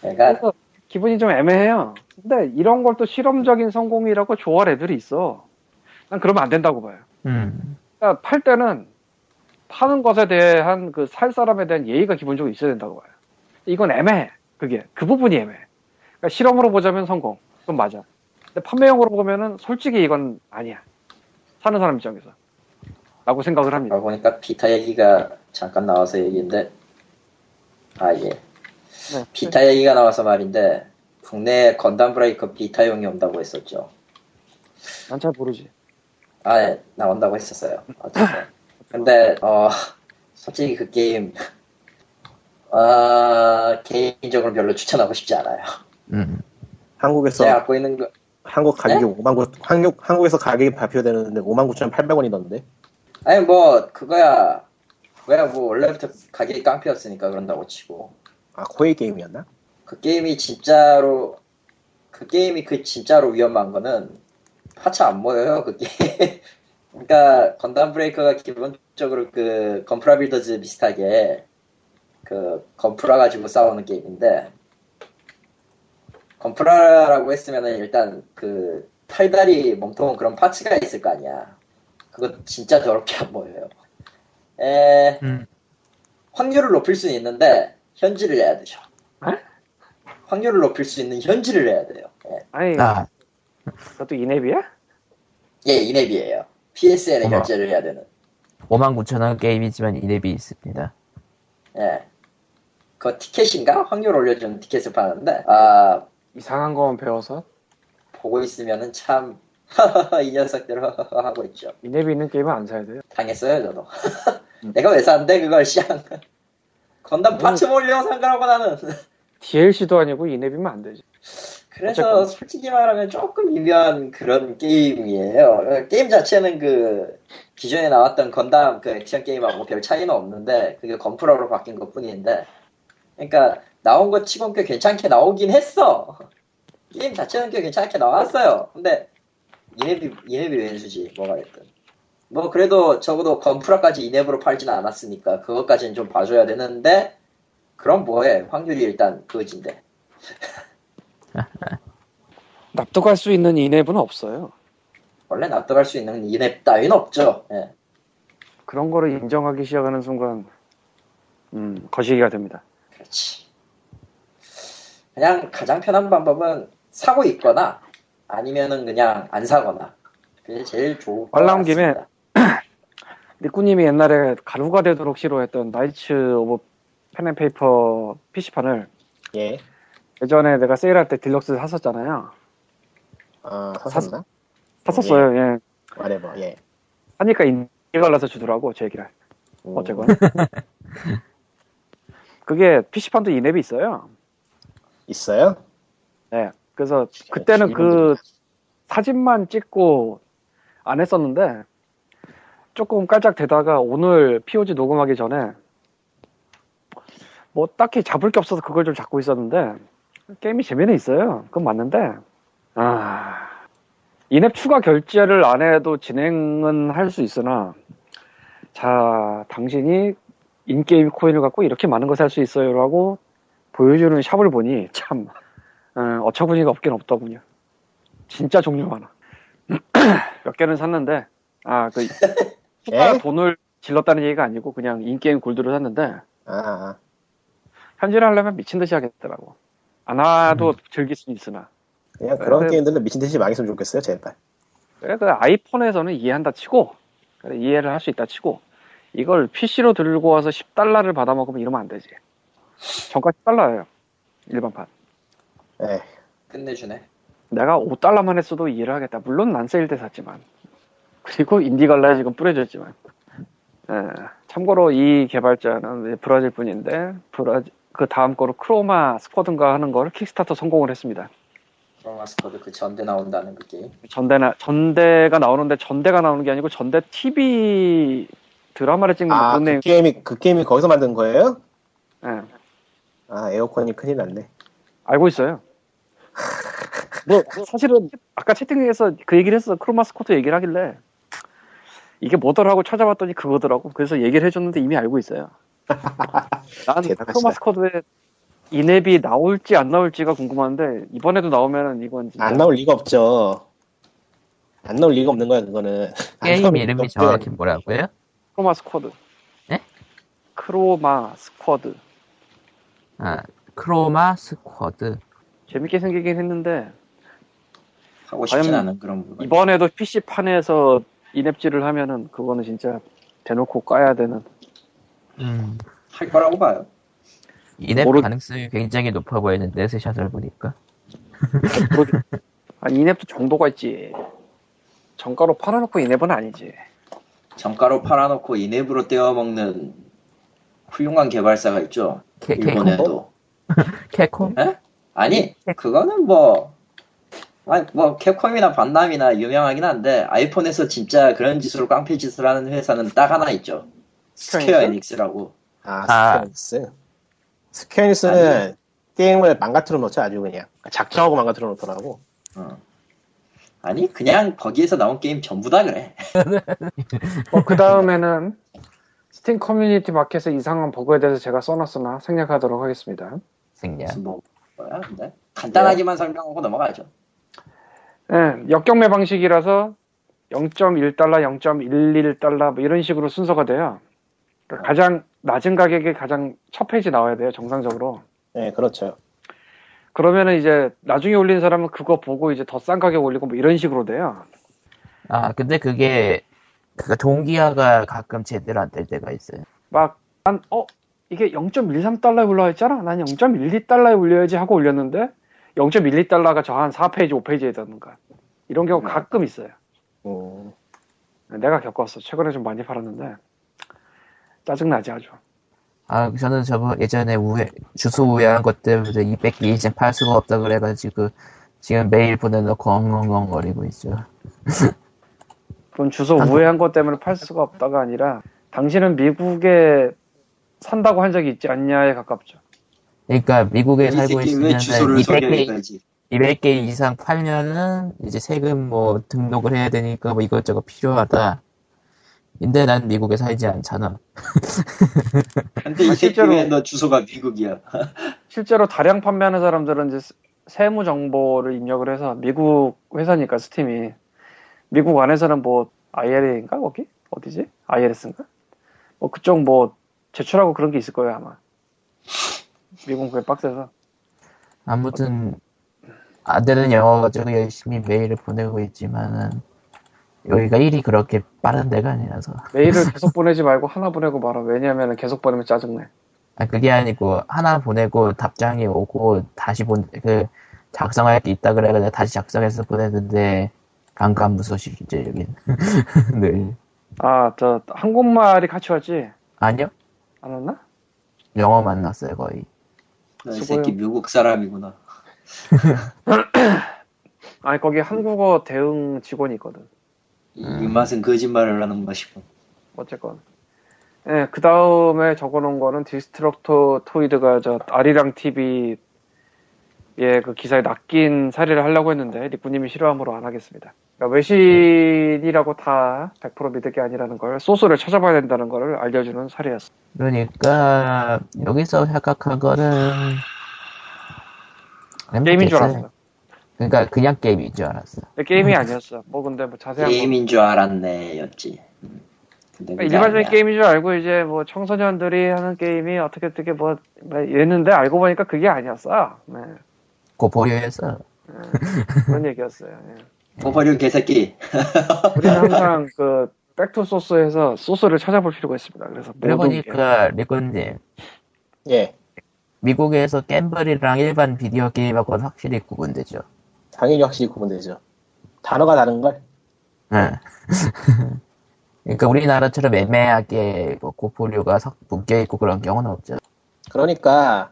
그러니까 그래서 기분이 좀 애매해요. 근데 이런 걸 또 실험적인 성공이라고 좋아할 애들이 있어. 난 그러면 안 된다고 봐요. 음. 그러니까 팔 때는 파는 것에 대한 그 살 사람에 대한 예의가 기본적으로 있어야 된다고 봐요. 이건 애매해. 그게 그 부분이 애매해. 그러니까 실험으로 보자면 성공. 그건 맞아. 근데 판매용으로 보면은 솔직히 이건 아니야. 사는 사람 입장에서. 라고 생각을 합니다. 알고 보니까 비타 얘기가 잠깐 나와서 얘기인데 아 예. 네. 비타 얘기가 나와서 말인데 국내에 건담 브레이커 비타용이 온다고 했었죠. 난 잘 모르지. 아, 예, 나온다고 했었어요. 어쨌든. 근데, 어, 솔직히 그 게임, 아, 개인적으로 별로 추천하고 싶지 않아요. 음. 한국에서 제가 갖고 있는 거, 한국 가격이 네? 5만 9 한국 한국에서 가격이 발표되는데 5만 9,800원이 던데. 아니, 뭐, 그거야, 그거야 뭐, 원래부터 가격이 깡패였으니까 그런다고 치고. 아 코에이 게임이었나? 그 게임이 진짜로, 그 게임이 그 진짜로 위험한 거는 하차 안 모여요, 그 게임. 그러니까, 건담 브레이커가 기본적으로 그, 건프라 빌더즈 비슷하게, 그, 건프라 가지고 싸우는 게임인데, 건프라라고 했으면은 일단 그, 팔다리 몸통 그런 파츠가 있을 거 아니야. 그거 진짜 더럽게 안 보여요. 에, 음. 확률을 높일 수는 있는데, 현질을 해야 되죠. 에? 확률을 높일 수 있는 현질을 해야 돼요. 예. 아니, 아, 그것도 이nep이야? 예, 이nep이에요. PSN에 어머. 결제를 해야 되는. 59,000원 게임이지만 이랩이 있습니다. 예. 그 티켓인가? 확률 올려주는 티켓을 파는데, 아, 이상한 거만 배워서 보고 있으면은 참, 이 녀석들 하고 있죠. 이nep이 있는 게임은 안 사야 돼요. 당했어요, 저도. 내가 왜 샀는데, 그걸, 씨. 건담 파츠 몰려 산 거라고 나는. DLC도 아니고 이nep이면 안 되지. 그래서 어쨌건. 솔직히 말하면 조금 미묘한 그런 게임이에요. 게임 자체는 그 기존에 나왔던 건담 그 액션 게임하고 별 차이는 없는데 그게 건프라로 바뀐 것 뿐인데 그러니까 나온 것 치곤 꽤 괜찮게 나오긴 했어. 게임 자체는 꽤 괜찮게 나왔어요. 근데 이nep이 이nep이 왼수지 뭐가 됐든. 뭐 그래도 적어도 건프라까지 이nep으로 팔지는 않았으니까 그것까지는 좀 봐줘야 되는데 그럼 뭐해 확률이 일단 그거진데. 납득할 수 있는 이nep은 없어요. 원래 납득할 수 있는 이nep 따위는 없죠. 예. 그런 거를 인정하기 시작하는 순간, 음, 거시기가 됩니다. 그렇지. 그냥 가장 편한 방법은 사고 있거나 아니면은 그냥 안 사거나. 그게 제일 것말 나온 김에 같습니다. 리꾸님이 옛날에 가루가 되도록 싫어했던 나이츠 오브 펜앤페이퍼 PC판을 예. 예전에 내가 세일할 때 딜럭스 샀었잖아요. 아 샀었나? 샀었어요, 예. 말해봐. 예. 하니까 인기 갈라서 주더라고, 제 얘기를. 음, 어쨌건. 그게 PC판도 이nep이 있어요. 있어요? 네. 그래서 그때는 그 사진만 찍고 안 했었는데 조금 깔짝 대다가 오늘 POG 녹음하기 전에 뭐 딱히 잡을 게 없어서 그걸 좀 잡고 있었는데 게임이 재미는 있어요. 그건 맞는데 아 이앱 추가 결제를 안 해도 진행은 할 수 있으나 자 당신이 인게임 코인을 갖고 이렇게 많은 것을 할 수 있어요라고 보여주는 샵을 보니 참 어, 어처구니가 없긴 없더군요. 진짜 종류 많아. 몇 개는 샀는데, 아, 그, 추가 예? 돈을 질렀다는 얘기가 아니고, 그냥 인게임 골드를 샀는데, 아, 아. 현질을 하려면 미친 듯이 하겠더라고. 안 와도 즐길 수는 있으나. 그냥 그런 네. 게임들은 미친 듯이 망했으면 좋겠어요, 제발. 그래, 그 아이폰에서는 이해한다 치고, 그래, 이해를 할 수 있다 치고 이걸 PC로 들고 와서 10달러를 받아 먹으면 이러면 안 되지. 정가 10달러예요. 일반판. 예. 끝내주네. 내가 5달러만 했어도 이해를 하겠다. 물론 난 세일 때 샀지만. 그리고 인디갈라에 지금 뿌려졌지만. 예, 참고로 이 개발자는 브라질 분인데, 브라질, 그 다음 거로 Chroma Squad든가 하는 거를 Kickstarter 성공을 했습니다. Chroma Squad 그 전대 나온다는 그 게임. 전대 나, 전대가 나오는데 전대가 나오는 게 아니고 전대 TV 드라마를 찍는 아, 그 내용. 게임이, 그 게임이 거기서 만든 거예요? 예, 아, 에어컨이 큰일 났네. 알고 있어요. 뭐, 사실은 아까 채팅에서 그 얘기를 했어. Chroma Squad 얘기를 하길래. 이게 뭐더라고 찾아봤더니 그거더라고. 그래서 얘기를 해줬는데 이미 알고 있어요. 난 대단하시다. Chroma Squad에 이앱이 나올지 안 나올지가 궁금한데 이번에도 나오면은 이건 진짜 안 나올 리가 없죠. 안 나올 리가 없는 거야, 그거는. 안 게임 이름이. 정확히 뭐라고요? Chroma Squad. 네? Chroma Squad. 아, Chroma Squad. 재밌게 생기긴 했는데 하고 싶진 않은 그런 부분. 이번에도 PC판에서 이앱질을 하면은 그거는 진짜 대놓고 까야 되는 음. 할 거라고 봐요. 이랩 모르- 가능성이 굉장히 높아 보이는데, 스샷을 보니까. 아니 이앱도 정도가 있지 정가로 팔아놓고 이앱은 아니지 정가로 팔아놓고 인앱으로 떼어먹는 훌륭한 개발사가 있죠. 캐, 캐콤? 일본에도. 캐콤? 아니, 그거는 뭐, 아니, 뭐, Capcom이나 반남이나 유명하긴 한데, 아이폰에서 진짜 그런 짓으로 깡패 짓을 하는 회사는 딱 하나 있죠. Square Square Enix라고. 아, 아. Square Enix. Square Enix는 게임을 망가뜨려 놓죠, 아주 그냥. 작정하고 망가뜨려 놓더라고. 어. 아니, 그냥 거기에서 나온 게임 전부 다 그래. 어, 그 다음에는 Steam Community Market의 이상한 버그에 대해서 제가 써놨으나 생략하도록 하겠습니다. 생략. 무슨 뭐, 뭐야, 근데? 간단하게만 설명하고 넘어가죠. 네, 역경매 방식이라서 0.1달러, 0.11달러 뭐 이런 식으로 순서가 돼요. 그러니까 가장 낮은 가격에 가장 첫 페이지 나와야 돼요, 정상적으로. 네, 그렇죠. 그러면은 이제 나중에 올린 사람은 그거 보고 이제 더 싼 가격 올리고 뭐 이런 식으로 돼요. 아, 근데 그게, 그 동기화가 가끔 제대로 안 될 때가 있어요. 막, 난, 어, 이게 0.13달러에 올라와 있잖아? 난 0.12달러에 올려야지 하고 올렸는데, 0.12달러가 저 한 4페이지, 5페이지에 있던가. 이런 경우 가끔 있어요. 음, 내가 겪었어. 최근에 좀 많이 팔았는데, 짜증나지 아주. 아, 저는 저번 예전에 우회, 주소 우회한 것 때문에 200개 이상 팔 수가 없다 그래가지고, 지금 메일 보내놓고 엉엉엉거리고 있죠. 그건 주소 아, 우회한 것 때문에 팔 수가 없다가 아니라, 당신은 미국에 산다고 한 적이 있지 않냐에 가깝죠. 그러니까 미국에 이 살고 있으면 주소를 200개, 설명해야지. 200개 이상 팔면은 이제 세금 뭐 등록을 해야 되니까 뭐 이것저것 필요하다. 근데 난 미국에 살지 않잖아. 근데 이 실제로- 왜너 주소가 미국이야? 실제로 다량 판매하는 사람들은 이제 세- 세무 정보를 입력을 해서 미국 회사니까 스팀이. 미국 안에서는 뭐 IRA인가 거기? 어디지? IRS인가? 뭐 그쪽 뭐 제출하고 그런 게 있을 거예요 아마. 미국은 그게 빡세서. 아무튼 안 되는 영어 가지고 열심히 메일을 보내고 있지만은 여기가 일이 그렇게 빠른 데가 아니라서. 메일을 계속 보내지 말고 하나 보내고 말아. 왜냐하면 계속 보내면 짜증내 아, 그게 아니고 하나 보내고 답장이 오고 다시 본 그 작성할 게 있다 그래가지고 다시 작성해서 보냈는데 강간무소식이죠 여긴. 늘 아저 한국말이 같이 왔지? 아니요. 안 왔나? 영어 만났어요 거의. 너 이. 새끼 미국 사람이구나. 아니 거기 한국어 대응 직원이 있거든 이, 이 맛은 거짓말을 하는 맛이고. 어쨌건. 예, 그 다음에 적어놓은 거는 Destructoid가 저 아리랑 TV의 그 기사에 낚인 사례를 하려고 했는데 리꾸님이 싫어함으로 안 하겠습니다. 그러니까 외신이라고 다 100% 믿을 게 아니라는 걸 소스를 찾아봐야 된다는 걸 알려주는 사례였어. 그러니까 여기서 생각한 거는 게임인 줄 모르겠어요. 알았어. 그러니까 그냥 게임인 줄 알았어 게임이 아니었어. 뭐 근데 뭐 자세한 거. 게임인 줄 알았네, 였지. 음. 근데 그러니까 그게 일반적인 아니야. 게임인 줄 알고 이제 뭐 청소년들이 하는 게임이 어떻게 어떻게 뭐, 뭐 이랬는데 알고 보니까 그게 아니었어. 네, 고 보류해서 그런 얘기였어요. 예. 버버류 개새끼. 우리는 항상 그 back to source에서 소스를 찾아볼 필요가 있습니다. 그래서 보니까 리콘님 예. 미국에서 gamble이랑 일반 비디오 게임하고는 확실히 구분되죠. 당연히 확실히 구분되죠. 단어가 다른 걸. 응. 그러니까 우리나라처럼 애매하게 뭐 고포류가 섞 묶여 있고 그런 경우는 없죠. 그러니까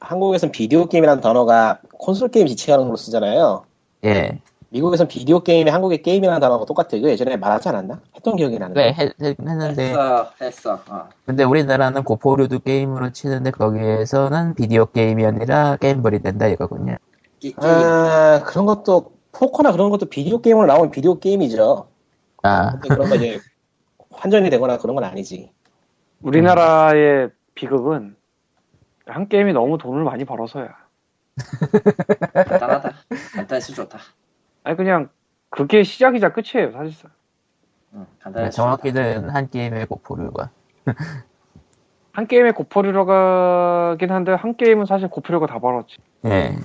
한국에선 비디오 게임이라는 단어가 콘솔 게임 지칭하는 걸로 쓰잖아요. 예. 미국에선 비디오 게임이 한국의 게임이라는 단어가 똑같아. 이거 예전에 말하지 않았나? 했던 기억이 나는데. 네, 했, 했- 했는데 했어, 했어. 어. 근데 우리나라는 고포류도 게임으로 치는데 거기에서는 비디오 게임이 아니라 게임벌이 된다 이거군요. 게, 게임. 아, 그런 것도 포커나 그런 것도 비디오 게임으로 나온 비디오 게임이죠. 아, 근데 그런 거 이제 환전이 되거나 그런 건 아니지. 우리나라의 비극은 한 게임이 너무 돈을 많이 벌어서야. 간단하다. 간단해서 좋다. 아니 그냥 그게 시작이자 끝이에요 사실상. 응, 네, 간단해서 좋다. 정확히는 한 게임의 고포류가. 한 게임의 고포류가긴 한데 한 게임은 사실 고포류가 다 벌었지. 예.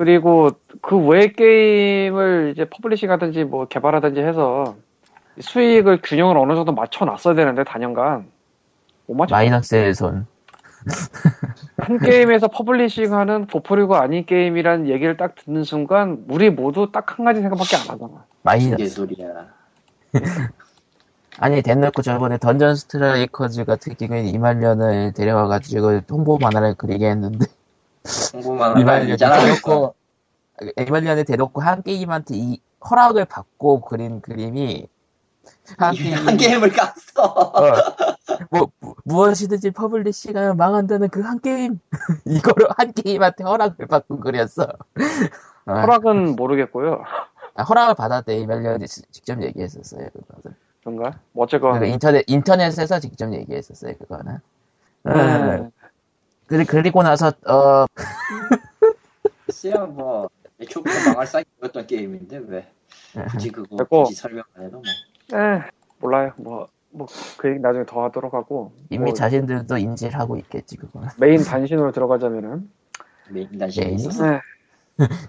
그리고 그 외의 게임을 이제 publishing하든지 뭐 개발하든지 해서 수익을 균형을 어느 정도 맞춰놨어야 되는데 단연간 못 맞춰. 마이너스의 손. 한 게임에서 publishing하는 고포류가 아닌 게임이라는 얘기를 딱 듣는 순간 우리 모두 딱 한 가지 생각밖에 안 하잖아. 마이너스. 소리야. 아니, 대놓고 저번에 Dungeon Strikers 같은 경우에 이말년을 데려와가지고 홍보 만화를 그리게 했는데, 이말년이 아니잖아. 대놓고, 이말년을 대놓고 한 게임한테 이 허락을 받고 그린 그림이, 한 게임, 한 게임을 깠어. 어, 뭐, 무- 무엇이든지 publishing하면 망한다는 그 한 게임, 이거로 한 게임한테 허락을 받고 그렸어. 어, 허락은 모르겠고요. 아, 허락을 받았대, 이말년이 직접 얘기했었어요, 그거는. 그런가? 뭐 어쨌건 그러니까 인터넷, 인터넷에서 직접 얘기했었어요, 그거는. 어, 음, 그리- 그리고 나서, 어, 글쎄요, 뭐, 애초부터 망할 사이트였던 게임인데, 왜. 굳이 그거, 됐고. 굳이 설명 안 해도 뭐. 에, 몰라요. 뭐, 뭐, 그 얘기 나중에 더 하도록 하고. 이미 뭐 자신들도 인지를 하고 있겠지, 그거는. 메인 단신으로 들어가자면은. 메인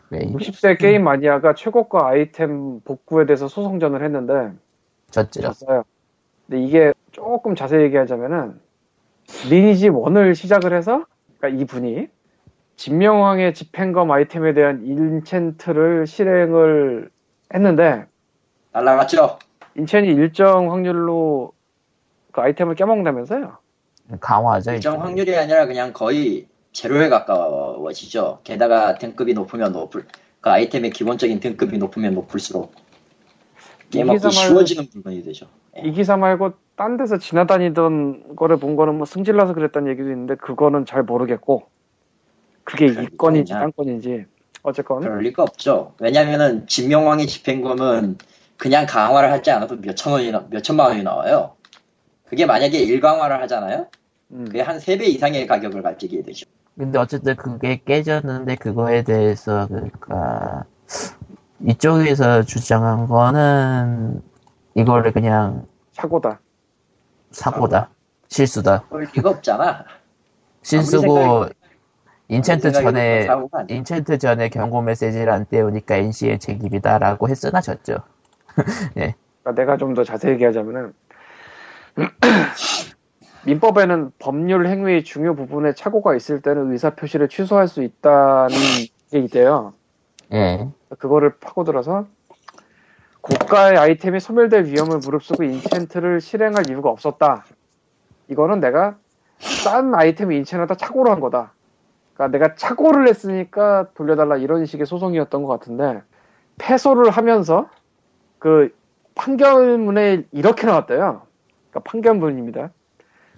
메인. 60세 게임 마니아가 최고가 아이템 복구에 대해서 소송전을 했는데, 졌죠. 졌어요. 근데 이게 조금 자세히 얘기하자면은, 리니지 1을 시작을 해서, 그러니까 이분이, 진명왕의 집행검 아이템에 대한 인챈트를 실행을 했는데, 날라갔죠? 인챈이 일정 확률로 그 아이템을 깨먹는다면서요? 강화하죠, 일정 일단. 확률이 아니라 그냥 거의 제로에 가까워지죠. 게다가 등급이 높으면 높을, 그 아이템의 기본적인 등급이 높으면 높을수록 게임하기 쉬워지는 부분이 되죠. 예. 이 기사 말고 딴 데서 지나다니던 거를 본 거는 뭐 승질나서 그랬다는 얘기도 있는데 그거는 잘 모르겠고 그게 그럴 이 건인지 딴 건인지 어쨌건 그럴 리가 없죠. 왜냐면은 진명왕의 집행검은 그냥 강화를 하지 않아도 몇천 원이, 나- 몇천만 원이 나와요. 그게 만약에 일강화를 하잖아요? 음, 그게 한 3배 이상의 가격을 가지게 되죠. 근데 어쨌든 그게 깨졌는데 그거에 대해서 그러니까 이쪽에서 주장한 거는 이거를 그냥 사고다. 사고다. 실수다. 그럴 리가 없잖아. 실수고 인챈트 전에 아니야. 인챈트 전에 경고 메시지를 안 떼우니까 NC의 책임이다라고 했으나 졌죠. 그러니까 내가 좀 더 자세히 얘기하자면은 민법에는 법률 행위의 중요 부분에 착오가 있을 때는 의사 표시를 취소할 수 있다는 게 있대요. 예. 그거를 파고들어서 고가의 아이템이 소멸될 위험을 무릅쓰고 인챈트를 실행할 이유가 없었다. 이거는 내가 싼 아이템을 인챈하다 착오를 한 거다. 그러니까 내가 착오를 했으니까 돌려달라 이런 식의 소송이었던 것 같은데 패소를 하면서 그 판결문에 이렇게 나왔대요. 그러니까 판결문입니다.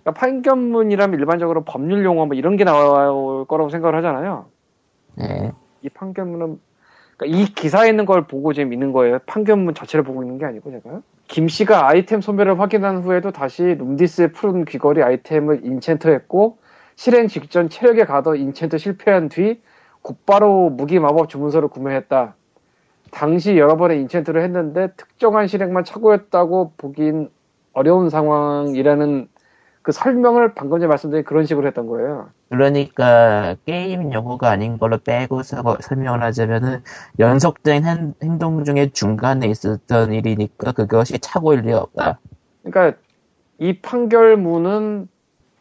그러니까 판결문이라면 일반적으로 법률 용어 뭐 이런 게 나올 거라고 생각을 하잖아요. 예. 이 판결문은 그러니까 이 기사에 있는 걸 보고 지금 있는 거예요. 판결문 자체를 보고 있는 게 아니고 제가 김 씨가 아이템 소멸을 확인한 후에도 다시 룸디스의 푸른 귀걸이 아이템을 인챈트했고 실행 직전 체력에 가더 인챈트 실패한 뒤 곧바로 무기 마법 주문서를 구매했다. 당시 여러 번의 enchant를 했는데 특정한 실행만 착오였다고 보긴 어려운 상황이라는 그 설명을 방금 전에 말씀드린 그런 식으로 했던 거예요. 그러니까 게임 용어가 아닌 걸로 빼고서 설명을 하자면은 연속된 행, 행동 중에 중간에 있었던 일이니까 그것이 착오일 리 없다. 그러니까 이 판결문은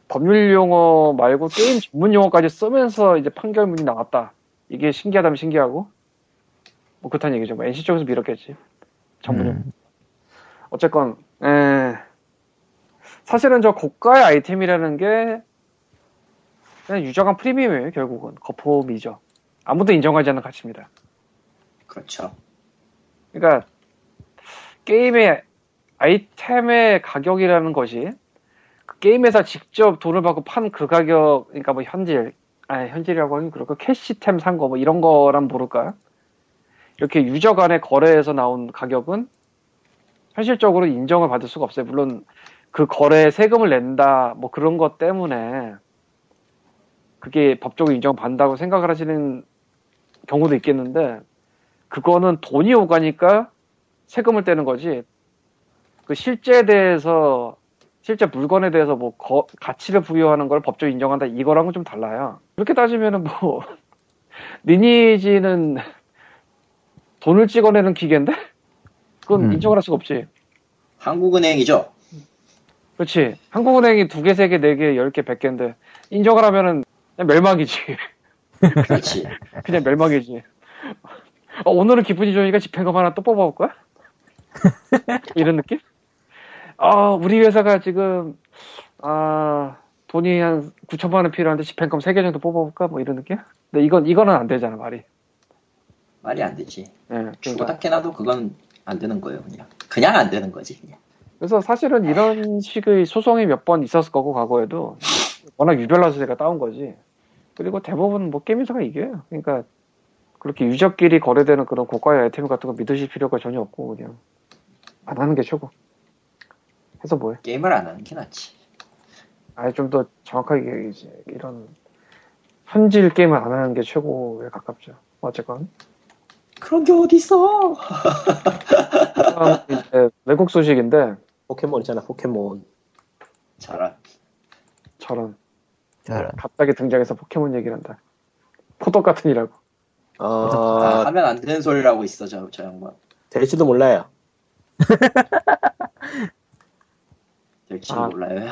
법률 용어 말고 게임 전문 용어까지 쓰면서 이제 판결문이 나왔다. 이게 신기하다면 신기하고 뭐 그렇다는 얘기죠. 뭐 NC 쪽에서 밀었겠지. 전문 용어. 음, 어쨌건 에, 사실은 저 고가의 아이템이라는 게 그냥 유저간 프리미엄이에요. 결국은 거품이죠. 아무도 인정하지 않는 가치입니다. 그렇죠. 그러니까 게임의 아이템의 가격이라는 것이 그 게임 회사 직접 돈을 받고 판 그 가격, 그러니까 뭐 현질, 아니 현질이라고 하긴 그럴까 캐시템 산 거 뭐 이런 거란 모를까? 이렇게 유저 간의 거래에서 나온 가격은 현실적으로 인정을 받을 수가 없어요. 물론 그 거래에 세금을 낸다 뭐 그런 것 때문에 그게 법적으로 인정받는다고 생각을 하시는 경우도 있겠는데 그거는 돈이 오가니까 세금을 떼는 거지. 그 실제에 대해서 실제 물건에 대해서 뭐 거- 가치를 부여하는 걸 법적으로 인정한다 이거랑은 좀 달라요. 그렇게 따지면은 뭐 리니지는 돈을 찍어내는 기계인데 그건 음. 인정을 할 수가 없지. 한국은행이죠. 그렇지. 한국은행이 두 개, 세 개, 네 개, 열 개, 백 개인데 인정을 하면은 그냥 멸망이지. 그렇지. 그냥 멸망이지. 어, 오늘은 기분이 좋으니까 집행검 하나 또 뽑아볼 거야? 이런 느낌? 아, 우리 회사가 지금, 아, 돈이 한 9천만 원 필요한데 집행검 3개 정도 뽑아볼까? 뭐 이런 느낌? 근데 이건, 이거는 안 되잖아, 말이. 말이 안 되지. 예, 그러니까. 죽어다 해놔도 그건 안 되는 거예요, 그냥. 그냥 안 되는 거지, 그냥. 그래서 사실은 이런 식의 소송이 몇 번 있었을 거고, 과거에도. 워낙 유별나서 제가 따온 거지. 그리고 대부분 뭐 게임 회사가 이겨요. 그러니까 그렇게 유저끼리 거래되는 그런 고가의 아이템 같은 거 믿으실 필요가 전혀 없고, 그냥. 안 하는 게 최고. 해서 뭐해. 게임을 안 하는 게 낫지. 아예 좀더 정확하게 얘기지. 이런 현질 게임을 안 하는 게 최고에 가깝죠. 어쨌건. 그런 게 어딨어! 다음 이제 외국 소식인데, 포켓몬 있잖아, 포켓몬. 저런. 저런. 저런. 갑자기 등장해서 포켓몬 얘기를 한다. 포덕 같은 이라고. 아, 어, 하면 안 되는 소리라고 있어, 저, 저 양반. 될지도 몰라요. 될지도 아. 몰라요.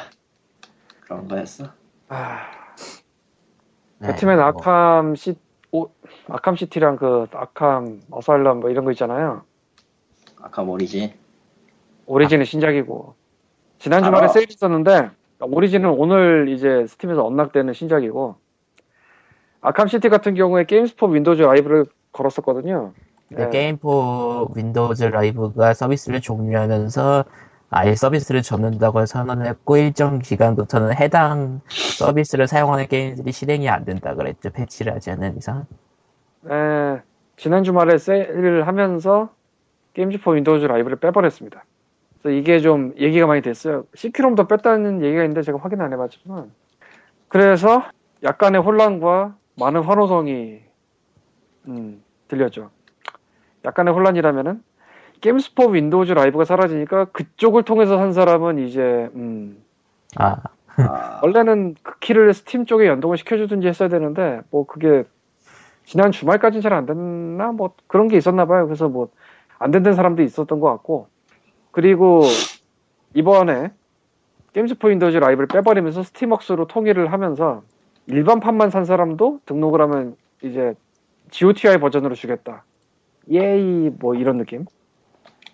그런 거였어? 아, 네, 배트맨 뭐, 아캄 시, 오, 아캄 시티랑 그 아캄 어사일럼 뭐 이런 거 있잖아요. 아까 모리지. 오리진은 신작이고. 지난 주말에 알아. 세일 있었는데, Origin은 오늘 이제 Steam에서 unlock되는 신작이고, Arkham City 같은 경우에 Games for Windows Live를 걸었었거든요. 네, 네. Games for Windows Live가 서비스를 종료하면서 아예 서비스를 접는다고 선언을 했고 일정 기간부터는 해당 서비스를 사용하는 게임들이 실행이 안 된다 그랬죠 패치를 하지 않는 이상 에, 지난 주말에 세일을 하면서 Games for Windows Live를 빼버렸습니다. 그래서 이게 좀 얘기가 많이 됐어요. SecuROM도 뺐다는 얘기가 있는데 제가 확인 안 해봤지만. 그래서 약간의 혼란과 많은 환호성이 음, 들렸죠. 약간의 혼란이라면은 Games for Windows Live가 사라지니까 그쪽을 통해서 산 사람은 이제 음, 아 아, 원래는 그 키를 스팀 쪽에 연동을 시켜주든지 했어야 되는데 뭐 그게 지난 주말까지는 잘 안 됐나 뭐 그런 게 있었나 봐요. 그래서 뭐 안 된다는 사람도 있었던 것 같고 그리고 이번에 Games for Windows Live를 빼버리면서 Steamworks로 통일을 하면서 일반판만 산 사람도 등록을 하면 이제 GOTY 버전으로 주겠다. 예이 뭐 이런 느낌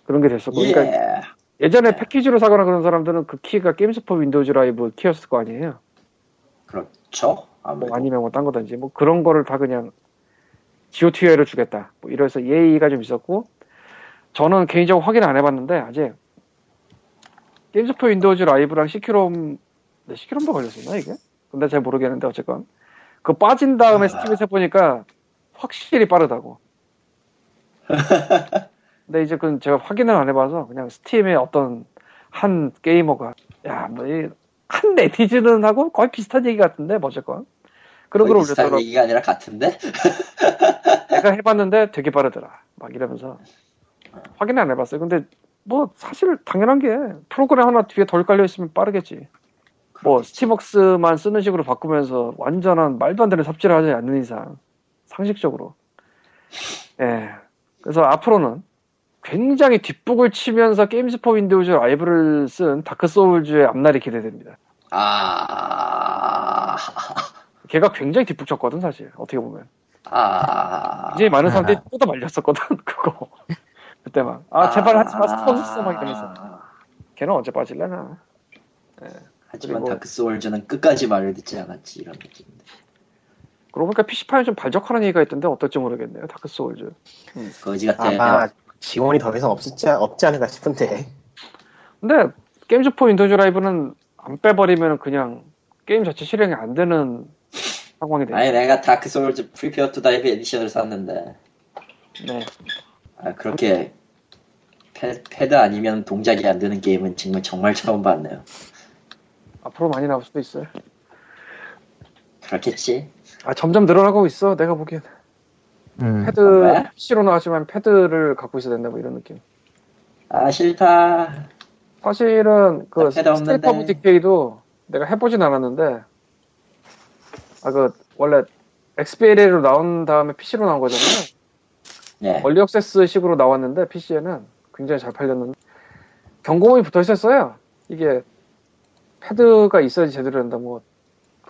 그런 게 됐었고 예. 그러니까 예전에 패키지로 사거나 그런 사람들은 그 키가 Games for Windows Live 키였을 거 아니에요. 그렇죠. 뭐 아무래도. 아니면 뭐 딴 거든지 뭐 그런 거를 다 그냥 GOTY를 주겠다. 뭐 이래서 얘기가 좀 있었고 저는 개인적으로 확인 안 해봤는데 아직 게임스포 윈도우즈 라이브랑 C큐롬 네, SecuROM도 걸렸었나 이게? 근데 잘 모르겠는데 어쨌건 그 빠진 다음에 아. 스팀에서 해보니까 확실히 빠르다고. 근데 이제 그건 제가 확인을 안 해봐서 그냥 스팀에 어떤 한 게이머가 야뭐한 네티즌은 하고 거의 비슷한 얘기 같은데 뭐 어쨌건 그런 걸 거의 비슷한 올렸더라고. 얘기가 아니라 같은데? 내가 해봤는데 되게 빠르더라. 막 이러면서 확인 안 해봤어요. 근데 뭐 사실 당연한 게 프로그램 하나 뒤에 덜 깔려 있으면 빠르겠지. 뭐 스팀웍스만 쓰는 식으로 바꾸면서 완전한 말도 안 되는 삽질을 하지 않는 이상 상식적으로. 예. 그래서 앞으로는 굉장히 뒷북을 치면서 Games for Windows Live를 쓴 Dark Souls의 앞날이 기대됩니다. 아, 걔가 굉장히 뒷북 쳤거든 사실. 어떻게 보면. 아, 굉장히 많은 사람들이 뜯어 말렸었거든 그거 그때 막 아 제발 하지 마 스폰서 써막 이러면서. 걔는 언제 빠질래나. 하지만 그리고- Dark Souls는 끝까지 말을 듣지 않았지 이런 느낌인데. 그러고 보니까 PC판이 좀 발적화라는 얘기가 있던데 어떨지 모르겠네요 Dark Souls. 거지 같아. 아마 지원이 더 이상 없지, 없지 않을까 싶은데. 근데 Games for Windows Live는 안 빼버리면 그냥 게임 자체 실행이 안 되는 상황이 돼요 아니 내가 Dark Souls Prepare to Die Edition을 샀는데. 네. 아, 그렇게 패, 패드 아니면 동작이 안 되는 게임은 정말 정말 처음 봤네요. 앞으로 많이 나올 수도 있어요 그렇겠지. 아 점점 늘어나고 있어 내가 보기엔 음. 패드 정말? PC로 나왔지만 패드를 갖고 있어야 된다 뭐 이런 느낌 아 싫다. 사실은 그나 패드 없는데. State of Decay도 내가 해보진 않았는데 아 그 원래 XBLA로 나온 다음에 PC로 나온 거잖아요 네. early access 식으로 나왔는데 PC에는 굉장히 잘 팔렸는데 경고문이 붙어 있었어요 이게 패드가 있어야지 제대로 된다 뭐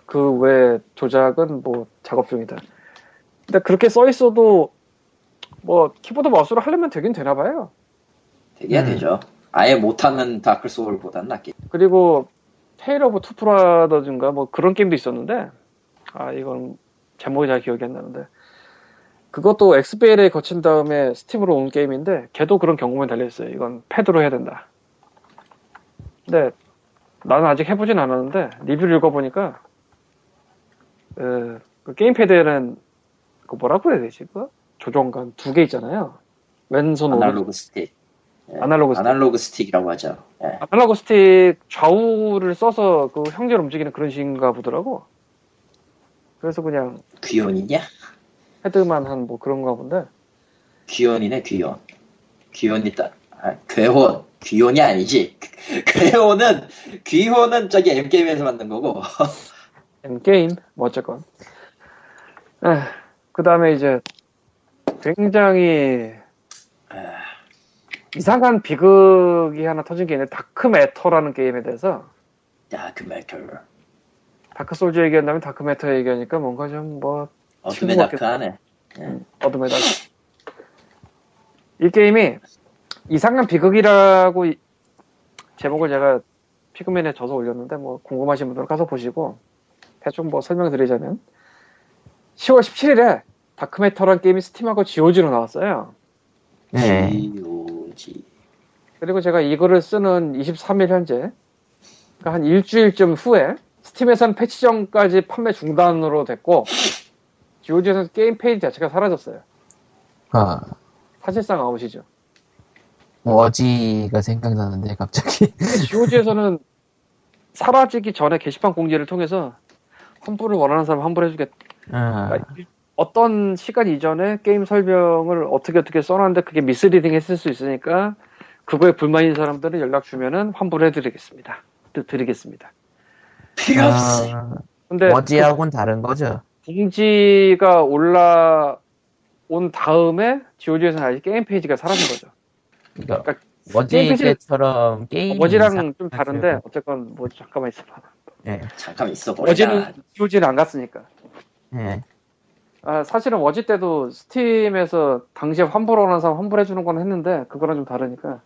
그 외 조작은 뭐 작업 중이다 근데 그렇게 써 있어도 뭐 키보드 마우스로 하려면 되긴 되나 봐요 되기야 음. 되죠. 아예 못하는 Dark Souls보단 낫겠. 그리고 Tale of Two Brother든가 뭐 그런 게임도 있었는데 아 이건 제목이 잘 기억이 안 나는데 그것도 XBLA 거친 다음에 스팀으로 온 게임인데 걔도 그런 경고문이 달려있어요 이건 패드로 해야 된다 근데 나는 아직 해보진 않았는데 리뷰를 읽어보니까 그, 그 게임 패드에는 그 뭐라고 해야 되지 그 조종간 두 개 있잖아요 왼손 아날로그 스틱. 예, 아날로그 스틱. 아날로그 스틱이라고 하죠. 예. 아날로그 스틱 좌우를 써서 그 형제를 움직이는 그런 식인가 보더라고. 그래서 그냥 귀혼이냐? 헤드만 한 뭐 그런가 본데. 귀혼이네 귀혼. 귀혼이 따. 아, 괴혼. 귀혼이 아니지. 괴혼은 귀혼은 저기 M 게임에서 만든 거고. M 게임 뭐 어쨌건. 그 다음에 이제 굉장히 이상한 비극이 하나 터진 게 있는데 다크매터라는 게임에 대해서 Dark Matter. Dark Souls 얘기한 다음에 Dark Matter 얘기하니까 뭔가 좀 뭐 어둠의 dark하네. 어둠의 달. 이 게임이 이상한 비극이라고 이- 제목을 제가 피그민에 적어 올렸는데 뭐 궁금하신 분들은 가서 보시고 대충 뭐 설명드리자면 10월 17일에 Dark Matter라는 게임이 스팀하고 GOG로 나왔어요. 네. GOG. 그리고 제가 이거를 쓰는 23일 현재 그러니까 한 일주일쯤 후에 스팀에서는 패치 전까지 판매 중단으로 됐고 GOG에서는 게임 페이지 자체가 사라졌어요. 아, 사실상 아웃이죠. War Z가 생각나는데 갑자기. GOG에서는 사라지기 전에 게시판 공지를 통해서 환불을 원하는 사람 환불해주겠다. 아, 그러니까 일- 어떤 시간 이전에 게임 설명을 어떻게 어떻게 써놨는데 그게 misleading 했을 수 있으니까 그거에 불만인 사람들은 연락 주면은 환불해드리겠습니다. 드- 드리겠습니다. 필요 없어. 아, 근데 War Z하고는 다른 거죠. 그 공지가 올라온 다음에 GOG에서는 아직 게임 페이지가 사라진 거죠. 그러니까 그러니까 War Z 게임 페이지를- 때처럼 게임 War Z랑 좀 다른데 어쨌건 뭐 잠깐만 있어봐. 예, 잠깐 있어 보자. War Z는 GOG는 안 갔으니까. 예. 아, 사실은 War Z 때도 스팀에서 당시에 환불하는 사람 환불해주는 건 했는데 그거랑 좀 다르니까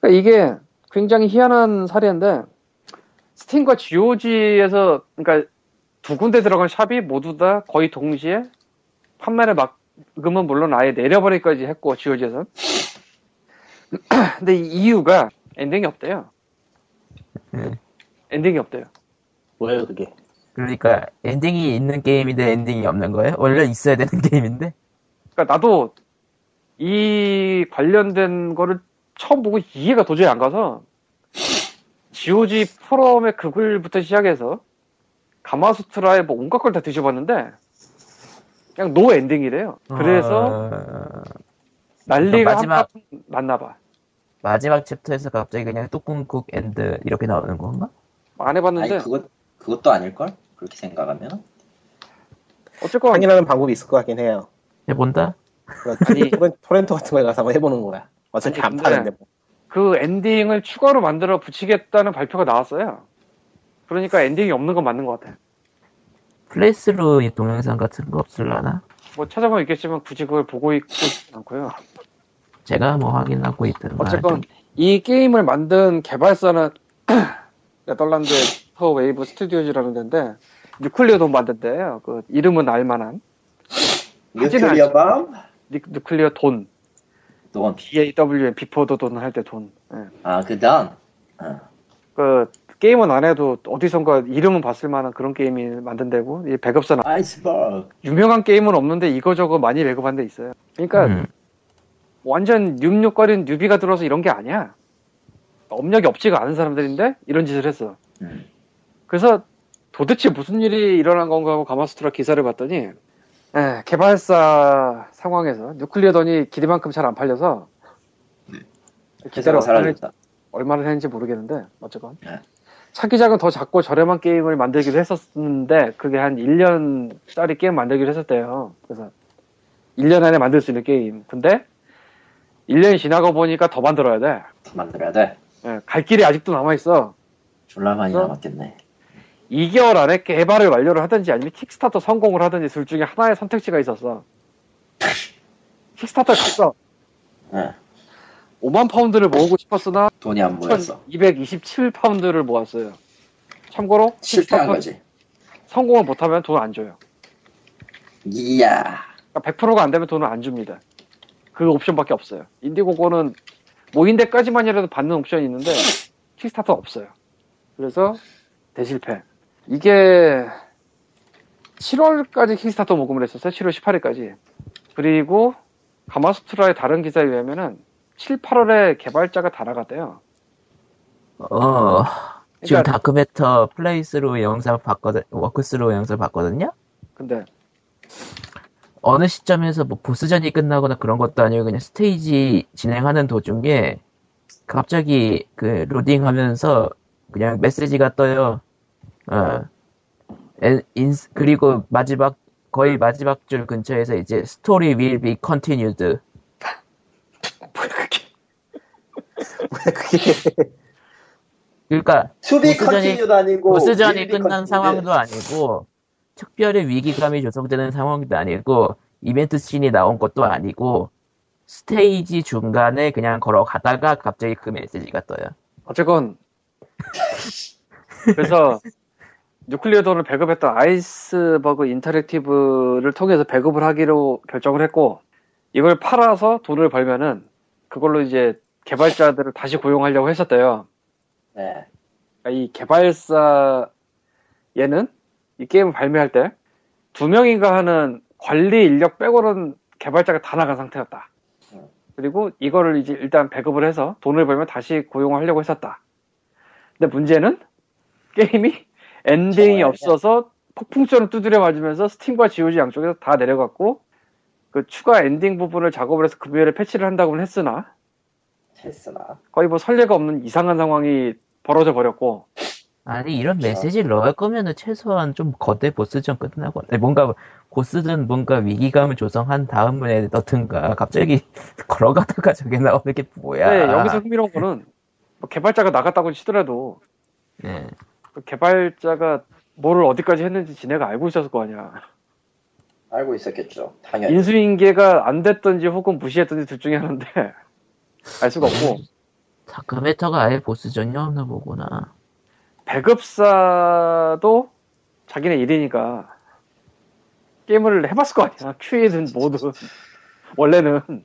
그러니까 이게 굉장히 희한한 사례인데 스팀과 GOG에서 그러니까 두 군데 들어간 샵이 모두 다 거의 동시에 판매를 막음은 물론 아예 내려버리기까지 했고 GOG에서 근데 이 이유가 엔딩이 없대요 네. 엔딩이 없대요 뭐예요 그게? 그러니까 엔딩이 있는 게임인데 엔딩이 없는 거예요? 원래 있어야 되는 게임인데? 그러니까 나도 이 관련된 거를 처음 보고 이해가 도저히 안 가서 GOG 포럼의 그 글부터 시작해서 Gamasutra의 뭐 온갖 걸 다 뒤져봤는데 그냥 no ending이래요. 그래서 어, 난리가 마지막- 한판 났나 봐. 마지막 챕터에서 갑자기 그냥 뚜껑국 end 이렇게 나오는 건가? 안 해봤는데 아니 그것 그것도 아닐 걸? 그렇게 생각하면 어쨌건 확인하는 방법이 있을 것 같긴 해요. 해본다? 아니- torren- torrent 같은 거에 가서 한번 해보는 거야. 어차피 아니, 안 파는데 뭐. 그 엔딩을 추가로 만들어 붙이겠다는 발표가 나왔어요. 그러니까 엔딩이 없는 건 맞는 것 같아. playthrough 동영상 같은 거 없을라나? 뭐 찾아보면 있겠지만 굳이 그걸 보고 있고 있진 않고요. 제가 뭐 확인하고 있던 거 어쨌건 이 게임을 만든 개발사는 네덜란드 InterWave Studios라는 데인데 Nuclear Dawn 만든대요. 그 이름은 알만한 뉴클리어 밤? 뉴- 뉴클리어 돈 돈. BAWN 비포더 돈할 때 돈. 예. 아, 그 dawn. 어. 그 게임은 안 해도 어디선가 이름은 봤을 만한 그런 게임이 만든다고 이 배급사는 Iceberg. 유명한 게임은 없는데 이거저거 많이 배급한 데 있어요. 그러니까 음. 완전 뉴뉴거린 뉴비가 들어서 이런 게 아니야. 업력이 없지가 않은 사람들인데 이런 짓을 했어. 음. 그래서 도대체 무슨 일이 일어난 건가 하고 가마스트라 기사를 봤더니 에, 개발사 상황에서 뉴클리어 던이 기대만큼 잘 안 팔려서 기사가 얼마나, 사라졌다. 얼마나 했는지 모르겠는데 어쨌건 네. 차기작은 더 작고 저렴한 게임을 만들기로 했었는데 그게 한 1년짜리 게임 만들기로 했었대요. 그래서 1년 안에 만들 수 있는 게임. 근데 1년이 지나고 보니까 더 만들어야 돼. 더 만들어야 돼. 예, 갈 길이 아직도 남아있어. 졸라 많이 어? 남았겠네. 2개월 안에 개발을 완료를 하든지 아니면 Kickstarter 성공을 하든지 둘 중에 하나의 선택지가 있었어. Kickstarter 했어. 예. 5만 파운드를 모으고 싶었으나 돈이 안 모였어. 1227 파운드를 모았어요. 참고로 실패한 거지. 성공을 성공을 못하면 돈 안 줘요. 이야. 그러니까 100%가 안 되면 돈을 안 줍니다. 그 옵션밖에 없어요. 인디고고는 모인 데까지만이라도 받는 옵션이 있는데 킥스타터 없어요. 그래서 대실패. 이게 7월까지 킥스타터 모금을 했었어요. 7월 18일까지. 그리고 가마스트라의 다른 기사에 의하면은 7, 8월에 개발자가 다 나갔대요. 어, 지금 그러니까- Dark Matter playthrough 영상 봤거든, walkthrough 영상 봤거든요? 근데 어느 시점에서 뭐 보스전이 끝나거나 그런 것도 아니고 그냥 스테이지 진행하는 도중에 갑자기 그 로딩 하면서 그냥 메시지가 떠요. 어. 엔- 인, 그리고 마지막, 거의 마지막 줄 근처에서 이제 story will be continued. 뭐야 그게 왜 그게 그러니까 보스전이- continue도 아니고 보스전이 끝난 continue인데 상황도 아니고 특별히 위기감이 조성되는 상황도 아니고 이벤트 씬이 나온 것도 아니고 스테이지 중간에 그냥 걸어가다가 갑자기 그 메시지가 떠요. 어쨌건 그래서 Nuclear Dawn을 배급했던 Iceberg Interactive를 통해서 배급을 하기로 결정을 했고 이걸 팔아서 돈을 벌면은 그걸로 이제 개발자들을 다시 고용하려고 했었대요. 네. 그러니까 이 개발사 얘는 이 게임을 발매할 때 두 명인가 하는 관리 인력 빼고는 개발자가 다 나간 상태였다. 음. 그리고 이거를 이제 일단 배급을 해서 돈을 벌면 다시 고용하려고 했었다. 근데 문제는 게임이 엔딩이. 없어서 폭풍처럼 두드려 맞으면서 스팀과 GOG 양쪽에서 다 내려갔고 그 추가 엔딩 부분을 작업을 해서 금요일에 패치를 한다고는 했으나 했으나 거의 뭐 선례가 없는 이상한 상황이 벌어져 버렸고 아니 이런 메시지를 넣을 거면은 최소한 좀 거대 보스전 끝나고 뭔가 보스전 뭔가 위기감을 조성한 다음에 넣든가 갑자기 걸어가다가 저게 나오는 게 뭐야? 네, 여기서 흥미로운 거는 뭐 개발자가 나갔다고 치더라도 예. 그 개발자가 뭐를 어디까지 했는지 지네가 알고 있었을 거 아니야. 알고 있었겠죠. 당연히. 인수인계가 안 됐던지 혹은 무시했던지 둘 중에 하나인데 알 수가 없고. 다크메터가 아예 보스전이 없나 보구나. 배급사도 자기네 일이니까 게임을 해봤을 거 아니야. QA든 뭐든. 원래는.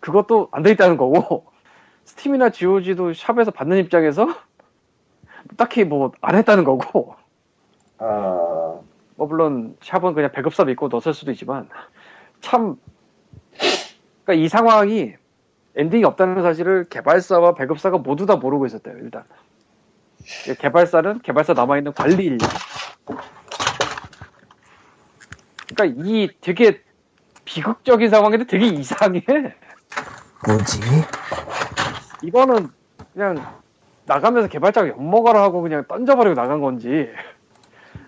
그것도 안 돼 있다는 거고. 스팀이나 GOG도 샵에서 받는 입장에서 딱히 뭐 안 했다는 거고. 어, 뭐 물론 샵은 그냥 배급사 믿고 넣었을 수도 있지만 참 그러니까 이 상황이 엔딩이 없다는 사실을 개발사와 배급사가 모두 다 모르고 있었대요 일단 개발사는 개발사 남아있는 관리 인력 그러니까 이 되게 비극적인 상황인데 되게 이상해 뭐지? 이거는 그냥 나가면서 개발자가 엿먹어라 하고 그냥 던져버리고 나간 건지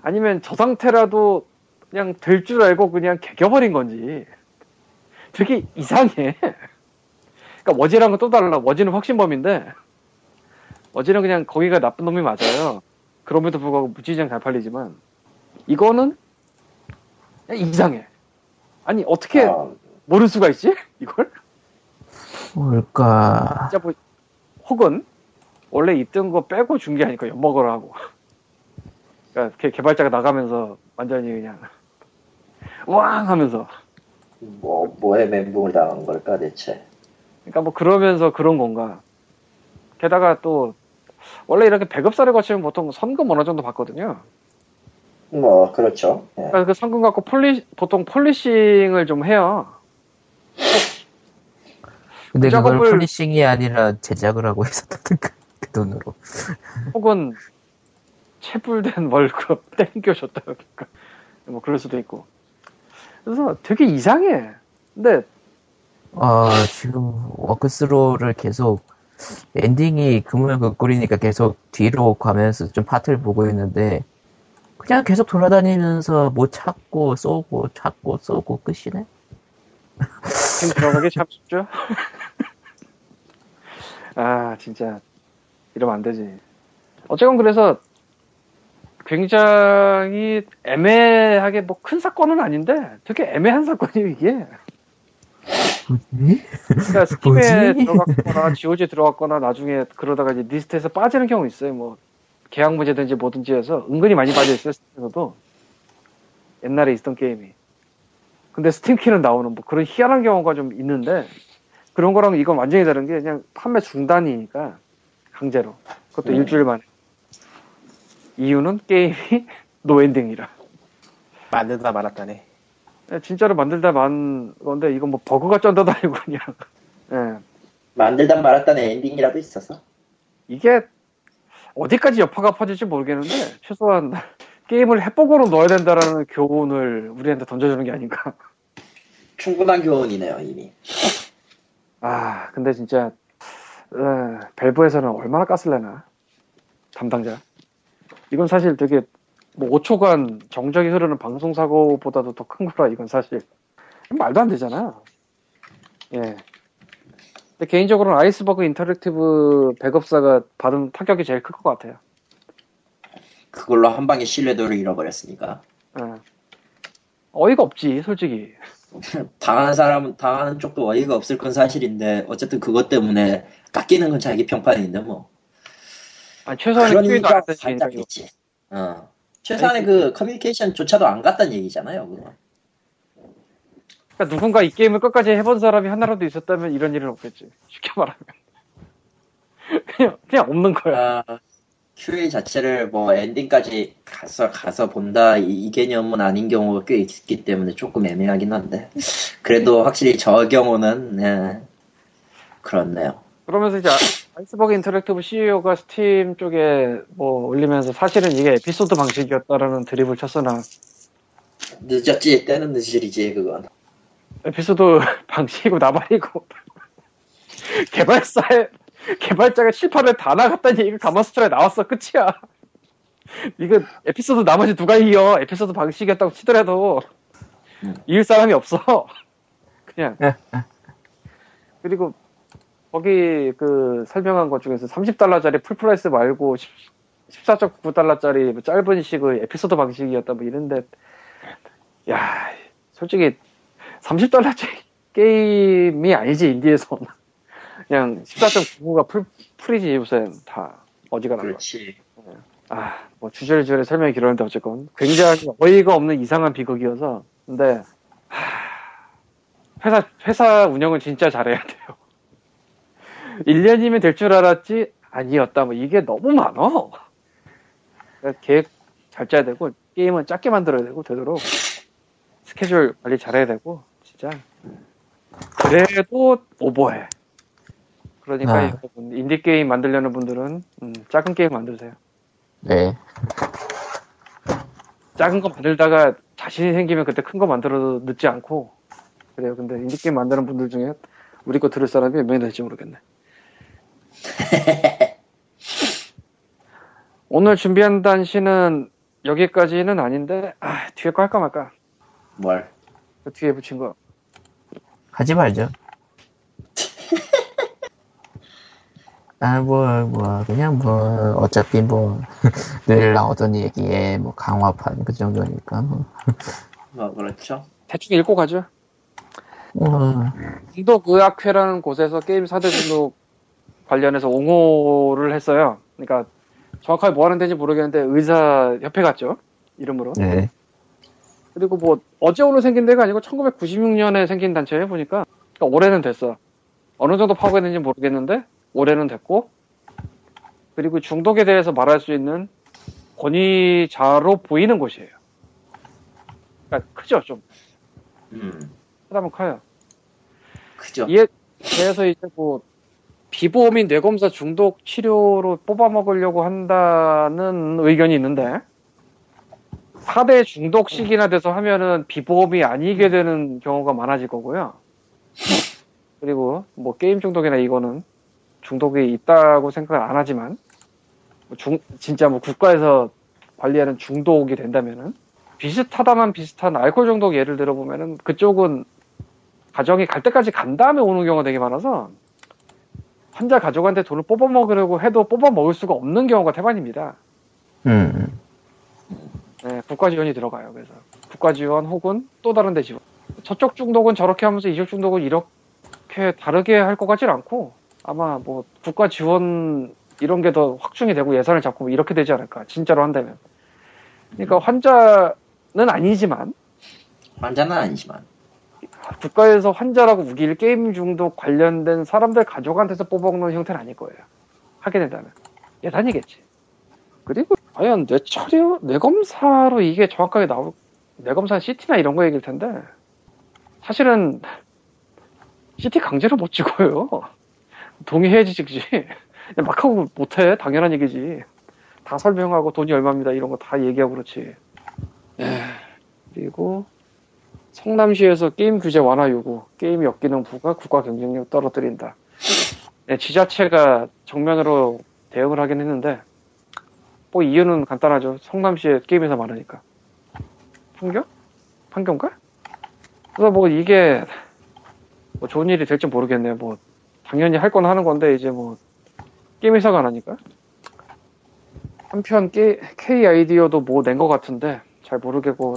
아니면 저 상태라도 그냥 될 줄 알고 그냥 개겨버린 건지 되게 이상해. 그러니까 워지랑은 또 달라. 워지는 확신범인데 워지는 그냥 거기가 나쁜 놈이 맞아요. 그럼에도 불구하고 무지장 잘 팔리지만 이거는 그냥 이상해. 아니 어떻게 아, 모를 수가 있지? 이걸? 뭘까? 진짜 뭐 혹은 원래 있던 거 빼고 준 게 아니까 엿먹으라 하고 그러니까 개- 개발자가 나가면서 완전히 그냥 왕 하면서 뭐, 뭐에 멘붕을 당한 걸까, 대체. 그러니까 뭐 그러면서 그런 건가 게다가 또 원래 이렇게 배급사를 거치면 보통 선금 어느 정도 받거든요 뭐, 그렇죠. 예. 그러니까 그 선금 갖고 poli- 보통 polishing을 좀 해요 근데 그 그걸 작업을- polishing이 아니라 제작을 하고 있었다든가 그 돈으로. 혹은 체불된 월급 땡겨줬다 그러니까 뭐 그럴 수도 있고 그래서 되게 이상해 근데 아 지금 워크스로를 계속 엔딩이 그물 그꼴이니까 계속 뒤로 가면서 좀 파트를 보고 있는데 그냥 계속 돌아다니면서 뭐 찾고 쏘고 찾고 쏘고 끝이네. 지금 들어가기 참 쉽죠? 아, 진짜. 이러면 안 되지. 어쨌건 그래서 굉장히 애매하게 뭐 큰 사건은 아닌데 되게 애매한 사건이에요, 이게. 그러니까 Steam에 뭐지? 들어갔거나 GOG에 들어갔거나 나중에 그러다가 이제 리스트에서 빠지는 경우 있어요. 뭐 계약 문제든지 뭐든지 해서 은근히 많이 빠져 있어요, Steam에서도. 옛날에 있었던 게임이. 근데 스팀 키는 나오는 뭐 그런 희한한 경우가 좀 있는데 그런 거랑 이건 완전히 다른 게 그냥 판매 중단이니까 강제로. 그것도 음. 일주일 만에. 이유는 게임이 no ending이라. 만들다 말았다네. 예, 진짜로 만들다 만 건데 이건 뭐 버그가 쩐다도 아니고 그냥. 예. 만들다 말았다는 엔딩이라도 있어서. 이게 어디까지 여파가 퍼질지 모르겠는데 최소한 게임을 해보고로 넣어야 된다라는 교훈을 우리한테 던져주는 게 아닌가. 충분한 교훈이네요, 이미. 아 근데 진짜 에, 밸브에서는 얼마나 깠을래나 담당자. 이건 사실 되게 뭐 5초간 정적이 흐르는 방송 사고보다도 더 큰 거라 이건 사실 말도 안 되잖아. 예. 근데 개인적으로는 Iceberg Interactive 배급사가 받은 타격이 제일 클 것 같아요. 그걸로 한 방에 신뢰도를 잃어버렸으니까. 예. 어이가 없지, 솔직히. 당하는 사람은, 당하는 쪽도 어이가 없을 건 사실인데, 어쨌든 그것 때문에 깎이는 건 자기 평판인데, 뭐. 아니, 최소한의 QA도 얘기가 안. 있지. 어. 최소한의 그 커뮤니케이션조차도 안 갔다는 얘기잖아요, 그거. 그러니까 누군가 이 게임을 끝까지 해본 사람이 하나라도 있었다면 이런 일은 없겠지. 쉽게 말하면. 그냥, 그냥 없는 거야. 아, QA 자체를 뭐 엔딩까지 가서 가서 본다 이, 이 개념은 아닌 경우가 꽤 있기 때문에 조금 애매하긴 한데 그래도 확실히 저 경우는 예, 그렇네요. 그러면서 이제 아- Iceberg Interactive CEO가 Steam 쪽에 뭐 올리면서 사실은 이게 에피소드 방식이었다라는 드립을 쳤으나 늦었지? 때는 늦으리지 그건. 에피소드 방식이고 나발이고 개발사의 개발자가 칠 할은 다 나갔다는 얘기가 Gamasutra에 나왔어 끝이야. 이거 에피소드 나머지 누가 이어? 에피소드 방식이었다고 치더라도 음. 이을 사람이 없어. 그냥. 그리고 거기 그 설명한 것 중에서 30달러짜리 full price 말고 14.9달러짜리 뭐 짧은 식의 에피소드 방식이었다 뭐 이런데 야 솔직히 30달러짜리 게임이 아니지 인디에서 그냥 14.99가 풀, 풀이지 요새 다 어지간한 거. 그렇지. 아, 뭐 주저리주저리 설명이 길었는데 어쨌건 굉장히 어이가 없는 이상한 비극이어서 근데 하, 회사 회사 운영은 진짜 잘해야 돼요. 1년이면 될 줄 알았지 아니었다. 뭐 이게 너무 많어. 그러니까 계획 잘 짜야 되고 게임은 작게 만들어야 되고 되도록 스케줄 관리 잘해야 되고 진짜 그래도 오버해. 그러니까 아. 인디 게임 만들려는 분들은 음, 작은 게임 만드세요. 네. 작은 거 만들다가 자신이 생기면 그때 큰 거 만들어도 늦지 않고 그래요. 근데 인디 게임 만드는 분들 중에 우리 거 들을 사람이 몇 명이 될지 모르겠네. 오늘 준비한 단시는 여기까지는 아닌데 아, 뒤에 거 할까 말까? 뭘? 그 뒤에 붙인 거. 하지 말죠. 아, 뭐, 뭐, 그냥 뭐, 어차피 뭐, 늘 나오던 얘기에 뭐, 강화판 그 정도니까 뭐. 뭐 그렇죠. 대충 읽고 가죠. 뭐, 중독의학회라는 곳에서 게임 사대 중독 관련해서 옹호를 했어요. 그러니까 정확하게 뭐 하는 데인지 모르겠는데 의사 협회 같죠? 이름으로. 네. 그리고 뭐 어제 오늘 생긴 데가 아니고 1996년에 생긴 단체예요 보니까 그러니까 올해는 됐어. 어느 정도 파고했는지 모르겠는데 올해는 됐고 그리고 중독에 대해서 말할 수 있는 권위자로 보이는 곳이에요. 그러니까 크죠 좀 음, 크다면 커요. 그죠. 이에 대해서 이제 뭐 비보험인 뇌검사 중독 치료로 뽑아 먹으려고 한다는 의견이 있는데 4대 중독식이나 돼서 하면은 비보험이 아니게 되는 경우가 많아질 거고요. 그리고 뭐 게임 중독이나 이거는 중독이 있다고 생각을 안 하지만 뭐 중, 진짜 뭐 국가에서 관리하는 중독이 된다면은 비슷하다만 비슷한 알코올 중독 예를 들어보면은 그쪽은 가정이 갈 때까지 간 다음에 오는 경우가 되게 많아서 환자 가족한테 돈을 뽑아 먹으려고 해도 뽑아 먹을 수가 없는 경우가 태반입니다. 음, 네, 국가 지원이 들어가요. 그래서 국가 지원 혹은 또 다른 데 지원. 저쪽 중독은 저렇게 하면서 이쪽 중독은 이렇게 다르게 할 것 같진 않고 아마 뭐 국가 지원 이런 게 더 확충이 되고 예산을 잡고 뭐 이렇게 되지 않을까. 진짜로 한다면. 그러니까 환자는 아니지만 환자는 아니지만. 국가에서 환자라고 우길 게임 중독 관련된 사람들 가족한테서 뽑아먹는 형태는 아닐 거예요. 하게 된다면. 예산이겠지. 그리고 과연 뇌처리, 뇌검사로 이게 정확하게 나올, 뇌검사 CT나 이런 거 얘기일 텐데, 사실은 CT 강제로 못 찍어요. 동의해야지 찍지. 막 하고 못해. 당연한 얘기지. 다 설명하고 돈이 얼마입니다. 이런 거 다 얘기하고 그렇지. 에, 그리고 성남시에서 게임 규제 완화 요구, 게임 역기능 부과 국가 경쟁력 떨어뜨린다. 네, 지자체가 정면으로 대응을 하긴 했는데, 뭐 이유는 간단하죠. 성남시에 게임 회사 많으니까. 판교? 판교인가? 그래서 뭐 이게 뭐 좋은 일이 될지 모르겠네요. 뭐 당연히 할 건 하는 건데 이제 뭐 게임 회사가 안 하니까. 한편 K, K 아이디어도 뭐 낸 것 같은데 잘 모르겠고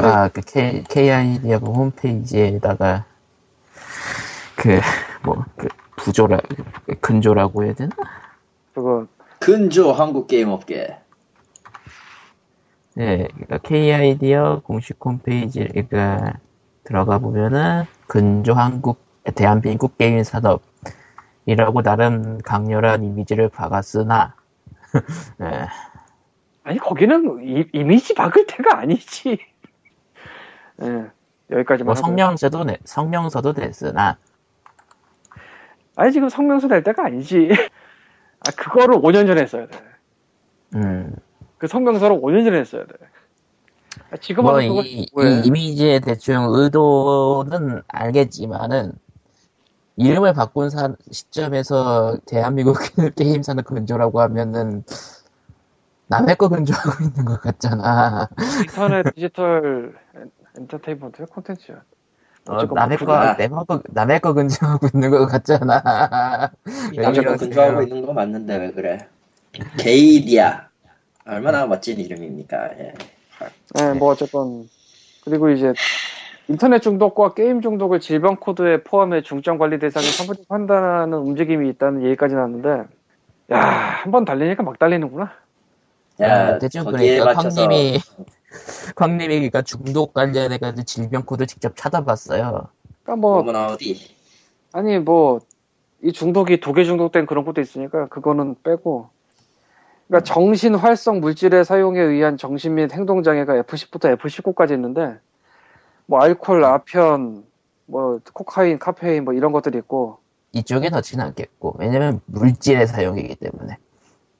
아, 그 K, KIDF 홈페이지에다가 그, 뭐, 그 부조라, 그 근조라고 해야 되나? 그거 근조 한국 게임 업계. 네, 그러니까 KIDF 공식 홈페이지, 그러니까 들어가 보면은 근조 한국, 대한민국 게임 산업 이라고 나름 강렬한 이미지를 박았으나, 네, 아니 거기는 이, 이미지 박을 때가 아니지. 예, 여기까지만 뭐. 성명서도 내, 성명서도 냈으나, 아니 지금 성명서 낼 때가 아니지. 아 그거를 5년 전에 했어야 돼. 음, 그 성명서를 5년 전에 했어야 돼. 아, 지금 뭐, 그거 이, 왜? 이 이미지의 대충 의도는 알겠지만은, 이름을 바꾼 사- 시점에서 대한민국 게임사는 근조라고 하면은, 남의 거 근조하고 있는 것 같잖아. 인터넷 디지털 엔- 엔터테인먼트 콘텐츠야. 어, 어쨌건 남의 뭐 거. 남의 거, 남의 거 근조하고 있는 것 같잖아. 왜 남자가 이러세요? 근조하고 있는 거 맞는데 왜 그래? 게이디아. 얼마나 멋진 이름입니까? 예. 네, 뭐 어쨌건 그리고 이제 인터넷 중독과 게임 중독을 질병 코드에 포함해 중점 관리 대상에 선분한다는 움직임이 있다는 얘기까지 나왔는데, 야, 한 번 달리니까 막 달리는구나. 야, 아, 대충 거기에 그러니까 맞춰서 광님이 그러니까 중독 관련해 가지고 질병 코드 직접 찾아봤어요. 그러니까 뭐 어머나 어디? 아니 뭐 이 중독이 독에 중독된 그런 것도 있으니까 그거는 빼고. 그러니까 정신 활성 물질의 사용에 의한 정신 및 행동 장애가 F10부터 F19까지 있는데 뭐 알코올, 아편, 뭐 코카인, 카페인 뭐 이런 것들이 있고 이쪽에 넣지는 않겠고 왜냐면 물질의 사용이기 때문에.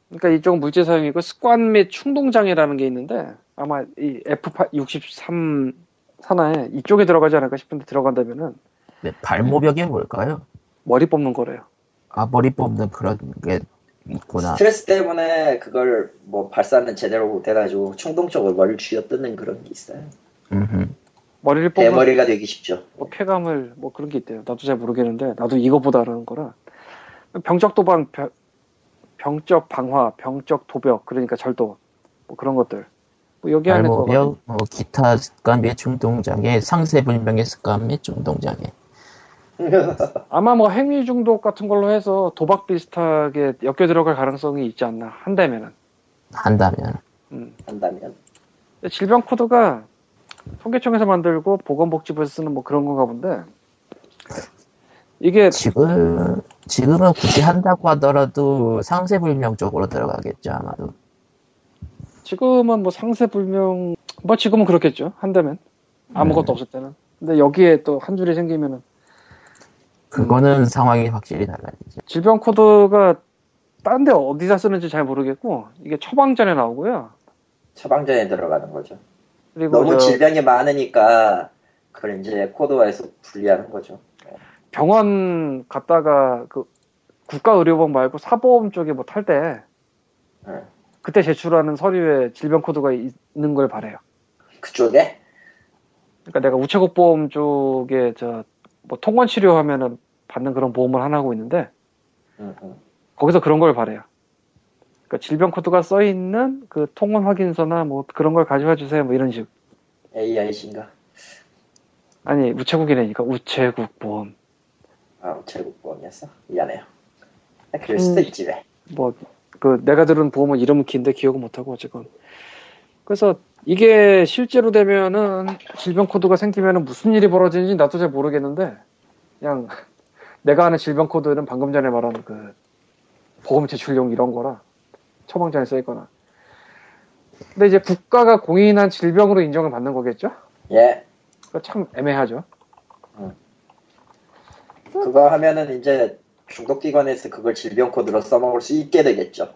그러니까 이쪽은 물질 사용이고 습관 및 충동 장애라는 게 있는데 아마 이 F63 산하에 이쪽에 들어가지 않을까 싶은데 들어간다면은 네, 발모벽이 뭘까요? 머리 뽑는 거래요. 아 머리 뽑는 그런 게 있구나. 스트레스 때문에 그걸 뭐 발사는 제대로 못해가지고 충동적으로 머리를 쥐어뜯는 그런 게 있어요. 머리를 뽑으면 대머리가 되기 쉽죠. 뭐 쾌감을 뭐 그런 게 있대요. 나도 잘 모르겠는데 나도 이거보다라는 거라 병적 도방, 병- 병적 방화, 병적 도벽 그러니까 절도 뭐 그런 것들. 뭐 여기 안에 들어가. 알모병, 뭐 기타 습관 및 중동장애, 상세 불명의 습관 및 중동장애. 아마 뭐 행위 중독 같은 걸로 해서 도박 비슷하게 엮여 들어갈 가능성이 있지 않나 한다면은. 한다면. 음. 한다면. 질병 코드가 통계청에서 만들고 보건복지부에서 쓰는 뭐 그런 건가 본데 이게 지금, 지금은 굳이 한다고 하더라도 상세 불명 쪽으로 들어가겠죠, 아마도. 지금은 뭐 상세 불명 뭐 지금은 그렇겠죠 한다면 아무것도 네. 없을 때는 근데 여기에 또 한 줄이 생기면은 그거는 상황이 확실히 달라지죠. 질병 코드가 딴 데 어디다 쓰는지 잘 모르겠고 이게 처방전에 나오고요 처방전에 들어가는 거죠. 그리고 너무 저 질병이 많으니까 그걸 이제 코드화해서 분리하는 거죠. 병원 갔다가 그 국가의료보험 말고 사보험 쪽에 뭐 탈때 네. 그때 제출하는 서류에 질병 코드가 있는 걸 바래요. 그쪽에 그러니까 내가 우체국 보험 쪽에 저 뭐 통원 치료하면은 받는 그런 보험을 하나 하고 있는데 음, 음. 거기서 그런 걸 바래요. 그러니까 질병 코드가 써 있는 그 통원 확인서나 뭐 그런 걸 가져와 주세요. 뭐 이런 식. AIC인가? 아니 우체국이라니까 우체국 보험. 아, 제국보험이었어? 미안해요. 아, 그럴 수도 음. 있지 왜. 뭐 그 내가 들은 보험은 이름은 긴데 기억은 못하고 어쨌건. 그래서 이게 실제로 되면은 질병 코드가 생기면은 무슨 일이 벌어지는지 나도 잘 모르겠는데 그냥 내가 아는 질병 코드는 방금 전에 말한 그 보험 제출용 이런 거라 처방전에 써 있거나. 근데 이제 국가가 공인한 질병으로 인정을 받는 거겠죠? 예. 그거 참 애매하죠. 그거 하면은 이제 중독기관에서 그걸 질병 코드로 써먹을 수 있게 되겠죠.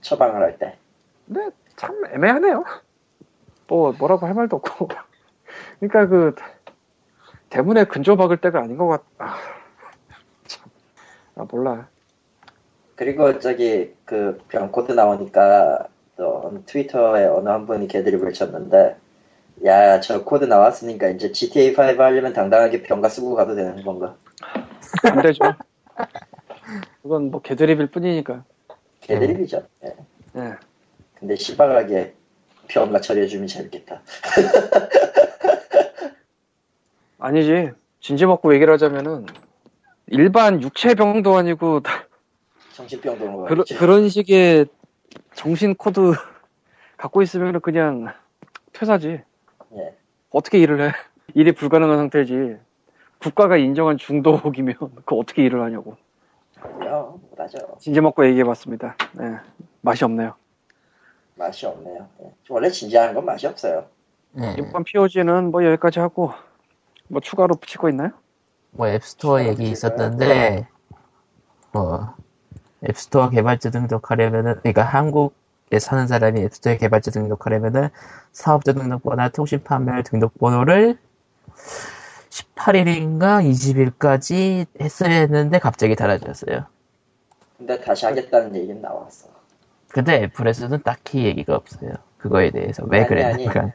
처방을 할 때. 근데 참 애매하네요. 뭐 뭐라고 할 말도 없고. 그러니까 그 대문에 근조 박을 때가 아닌 것 같. 아, 참. 아 몰라. 그리고 저기 그 병 코드 나오니까 또 트위터에 어느 한 분이 개드립을 쳤는데 야 저 코드 나왔으니까 이제 GTA 5 하려면 당당하게 병가 쓰고 가도 되는 건가? 안 되죠. 그건 뭐 개드립일 뿐이니까. 개드립이죠. 예. 예. 근데 신박하게 병가 처리해주면 재밌겠다. 아니지. 진지 먹고 얘기를 하자면은 일반 육체병도 아니고 정신병도 그러, 그런 식의 정신 코드 갖고 있으면은 그냥 퇴사지. 예. 어떻게 일을 해? 일이 불가능한 상태지. 국가가 인정한 중독이면 그 어떻게 일을 하냐고. 아니요 못하죠. 진지 먹고 얘기해봤습니다. 네, 맛이 없네요. 맛이 없네요. 예. 원래 진지한 건 맛이 없어요. 네. 이번 POG는 뭐 여기까지 하고 뭐 추가로 거 있나요? 뭐 앱스토어 얘기 있었던데 뭐 앱스토어 개발자 등록하려면은 그러니까 한국에 사는 사람이 앱스토어 개발자 등록하려면은 사업자 등록번호나 통신 판매 등록번호를 18일인가 20일까지 했어야 했는데 갑자기 달아졌어요. 근데 다시 하겠다는 얘기는 나왔어. 근데 애플에서는 딱히 얘기가 없어요. 그거에 대해서 왜 아니, 그랬는가. 아니.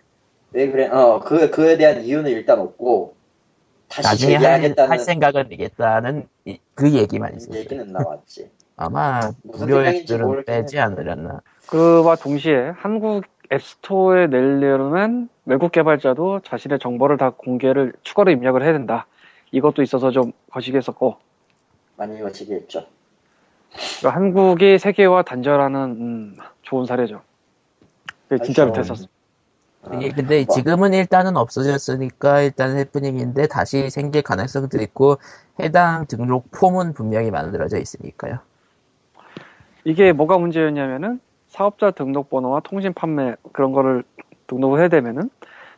왜 그래? 어, 그, 그에 대한 이유는 일단 없고, 다시 나중에 할, 재개하겠다는 할 생각은 있겠다는 이- 그 얘기만 있었어요. 얘기는 나왔지. 아마 무슨 무료 생각인지 앱들은 모르겠네. 빼지 않으려나. 그와 동시에 한국 앱스토어에 내려면 외국 개발자도 자신의 정보를 다 공개를 추가로 입력을 해야 된다. 이것도 있어서 좀 거시기했었고 많이 거치겠죠. 그러니까 한국이 세계와 단절하는 음, 좋은 사례죠. 그게 진짜로 아이고. 됐었어. 이게 근데 뭐. 지금은 일단은 없어졌으니까 일단 해프닝인데 다시 생길 가능성도 있고 해당 등록 폼은 분명히 만들어져 있으니까요. 이게 뭐가 문제였냐면은 사업자 등록번호와 통신 판매 그런 거를 등록을 해야 되면은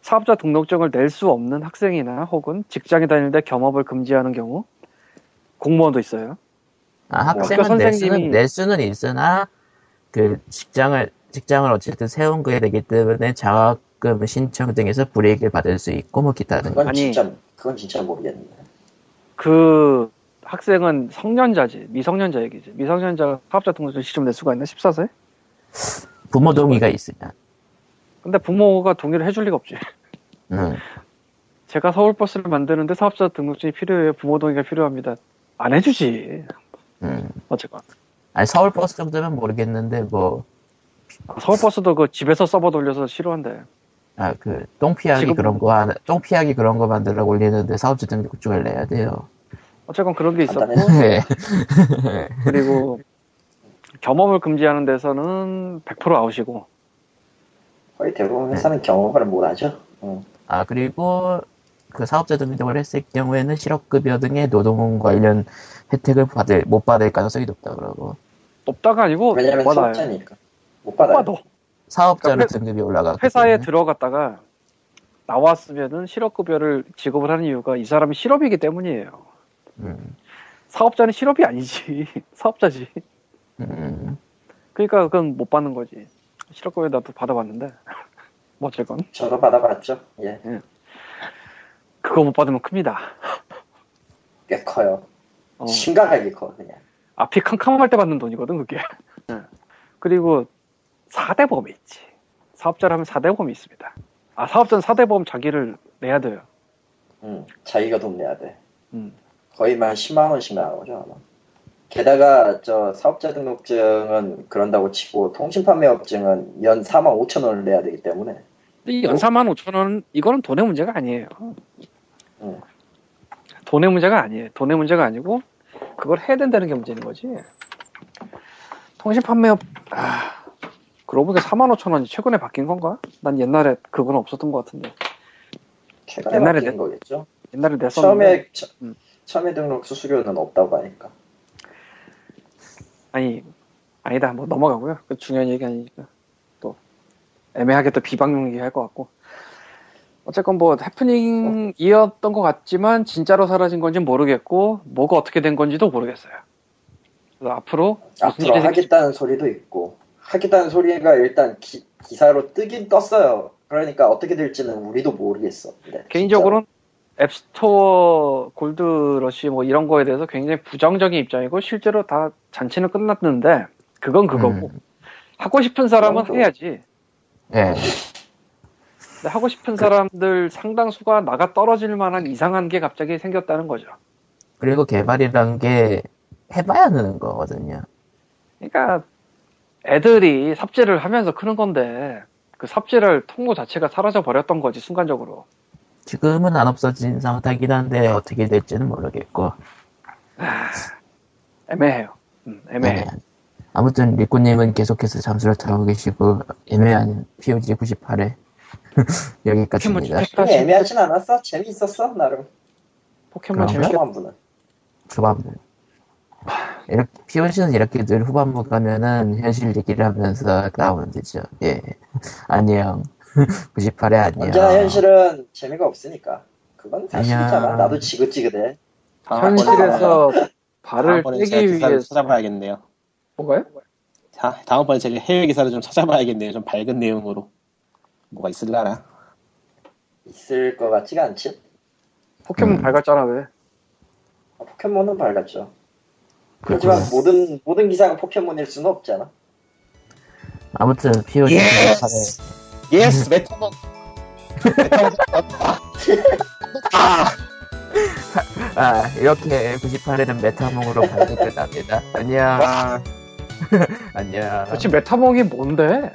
사업자 등록증을 낼 수 없는 학생이나 혹은 직장에 다닐 때 겸업을 금지하는 경우 공무원도 있어요. 아, 뭐 학생은 학교 낼 선생님이- 수는, 낼 수는 있으나 그 직장을 직장을 어쨌든 세운 거야 되기 때문에 장학금 신청 등에서 불이익을 받을 수 있고 뭐 기타 등. 그건 아니. 진짜, 그건 진짜 모르겠는데. 그 학생은 성년자지, 미성년자 얘기지. 미성년자가 사업자 등록증 시점 낼 수가 있나? 14세? 부모 동의가 있으면. 근데 부모가 동의를 해줄 리가 없지. 음. 제가 서울버스를 만드는데 사업자 등록증이 필요해요. 부모 동의가 필요합니다. 안 해주지. 음. 어쨌건. 아니 서울 버스 정도면 모르겠는데 뭐 아, 서울버스도 그 집에서 서버 돌려서 싫어한대. 아, 그, 똥피하기 지금- 그런 거, 하나, 똥피하기 그런 거 만들라고 올리는데 사업자 등록증을 내야 돼요. 어쨌건 그런 게 있었고. 네. 그리고 겸업을 금지하는 데서는 100% 아웃이고. 거의 대부분 회사는 경험을 못 하죠. 응. 아, 그리고 그 사업자 등록을 했을 경우에는 실업급여 등의 노동 관련 혜택을 받을, 못 받을 가능성이 높다 그러고. 높다가 아니고 왜냐면 못 받아요. 사업자니까. 못못 받아요. 받아. 사업자로 그러니까 등급이 올라가고. 회사에 들어갔다가 나왔으면은 실업급여를 지급을 하는 이유가 이 사람이 실업이기 때문이에요. 음, 사업자는 실업이 아니지. 사업자지. 음, 그러니까 그건 못 받는 거지. 실업급여 나도 받아봤는데. 뭐 어쨌건. 저도 받아봤죠. 예. 그거 못 받으면 큽니다. 꽤 커요. 어. 심각하게 커, 그냥. 앞이 캄캄할 때 받는 돈이거든, 그게. 예. 그리고 4대 보험이 있지. 사업자를 하면 4대 보험이 있습니다. 아, 사업자는 4대 보험 자기를 내야 돼요. 응. 자기가 돈 내야 돼. 음. 거의 만 10만 원씩 나오죠, 아마. 게다가, 저, 사업자 등록증은 그런다고 치고, 통신 판매업증은 연 4만 5천 원을 내야 되기 때문에, 이 연사만 5천 원, 이거는 돈의 문제가 아니에요. 응. 돈의 문제가 아니에요. 돈의 문제가 아니고, 그걸 해야 된다는 게 문제인 거지. 통신 판매업, 아, 그러고 보니까 4만 5천 원이 최근에 바뀐 건가? 난 옛날에 그건 없었던 것 같은데. 최근에 옛날에 내- 거겠죠. 옛날에 냈었는데. 처음에, 처, 음. 처음에 등록 수수료는 없다고 하니까. 아니, 아니다. 뭐 넘어가고요. 그 중요한 얘기 아니니까. 또, 애매하게 또 비방용 얘기 할 것 같고. 어쨌건 뭐, 해프닝이었던 것 같지만, 진짜로 사라진 건지 모르겠고, 뭐가 어떻게 된 건지도 모르겠어요. 그래서 앞으로, 앞으로 하겠다는 소리도 있고, 하겠다는 소리가 일단 기, 기사로 뜨긴 떴어요. 그러니까 어떻게 될지는 우리도 모르겠어. 근데 개인적으로는 앱스토어 골드러시 뭐 이런 거에 대해서 굉장히 부정적인 입장이고 실제로 다 잔치는 끝났는데 그건 그거고 음. 하고 싶은 사람은 그건 해야지 예. 근데 하고 싶은 사람들 상당수가 나가 떨어질 만한 이상한 게 갑자기 생겼다는 거죠 그리고 개발이란 게 해봐야 느는 거거든요. 그러니까 애들이 삽질을 하면서 크는 건데 그 삽질할 통로 자체가 사라져 버렸던 거지 순간적으로 지금은 안 없어진 상태긴 한데 어떻게 될지는 모르겠고. 애매해요 음, 애매해 네. 아무튼 리꾸님은 계속해서 잠수를 타고 계시고 애매한 POG 98회 여기까지입니다. 포켓몬 그게 애매하진 않았어? 재미있었어? 나름. 포켓몬? 재밌게 초반부는. 초반부. 이렇게 POG는 이렇게 늘 후반부 가면은 현실 얘기를 하면서 나오면 되죠. 예. 안녕. 98회 안녕. 언제나 현실은 재미가 없으니까. 그건 사실이잖아. 나도 지긋지긋해. 현실에서 발을 떼기 위해서 찾아봐야겠네요. 뭔가요? 자, 다음번에 제가 해외 기사를 좀 찾아봐야겠네요. 좀 밝은 내용으로. 뭐가 있을라나? 있을 것 같지가 않지? 포켓몬 음. 밝았잖아 왜? 아, 포켓몬은 밝았죠. 그렇구나. 하지만 모든, 모든 기사가 포켓몬일 수는 없잖아. 아무튼 POG Yes! 98회 Yes! 메타몽 아! 아 이렇게 98회는 메타몽으로 발급을 합니다. 안녕. 아! 안녕. 도대체 메타몽이 뭔데?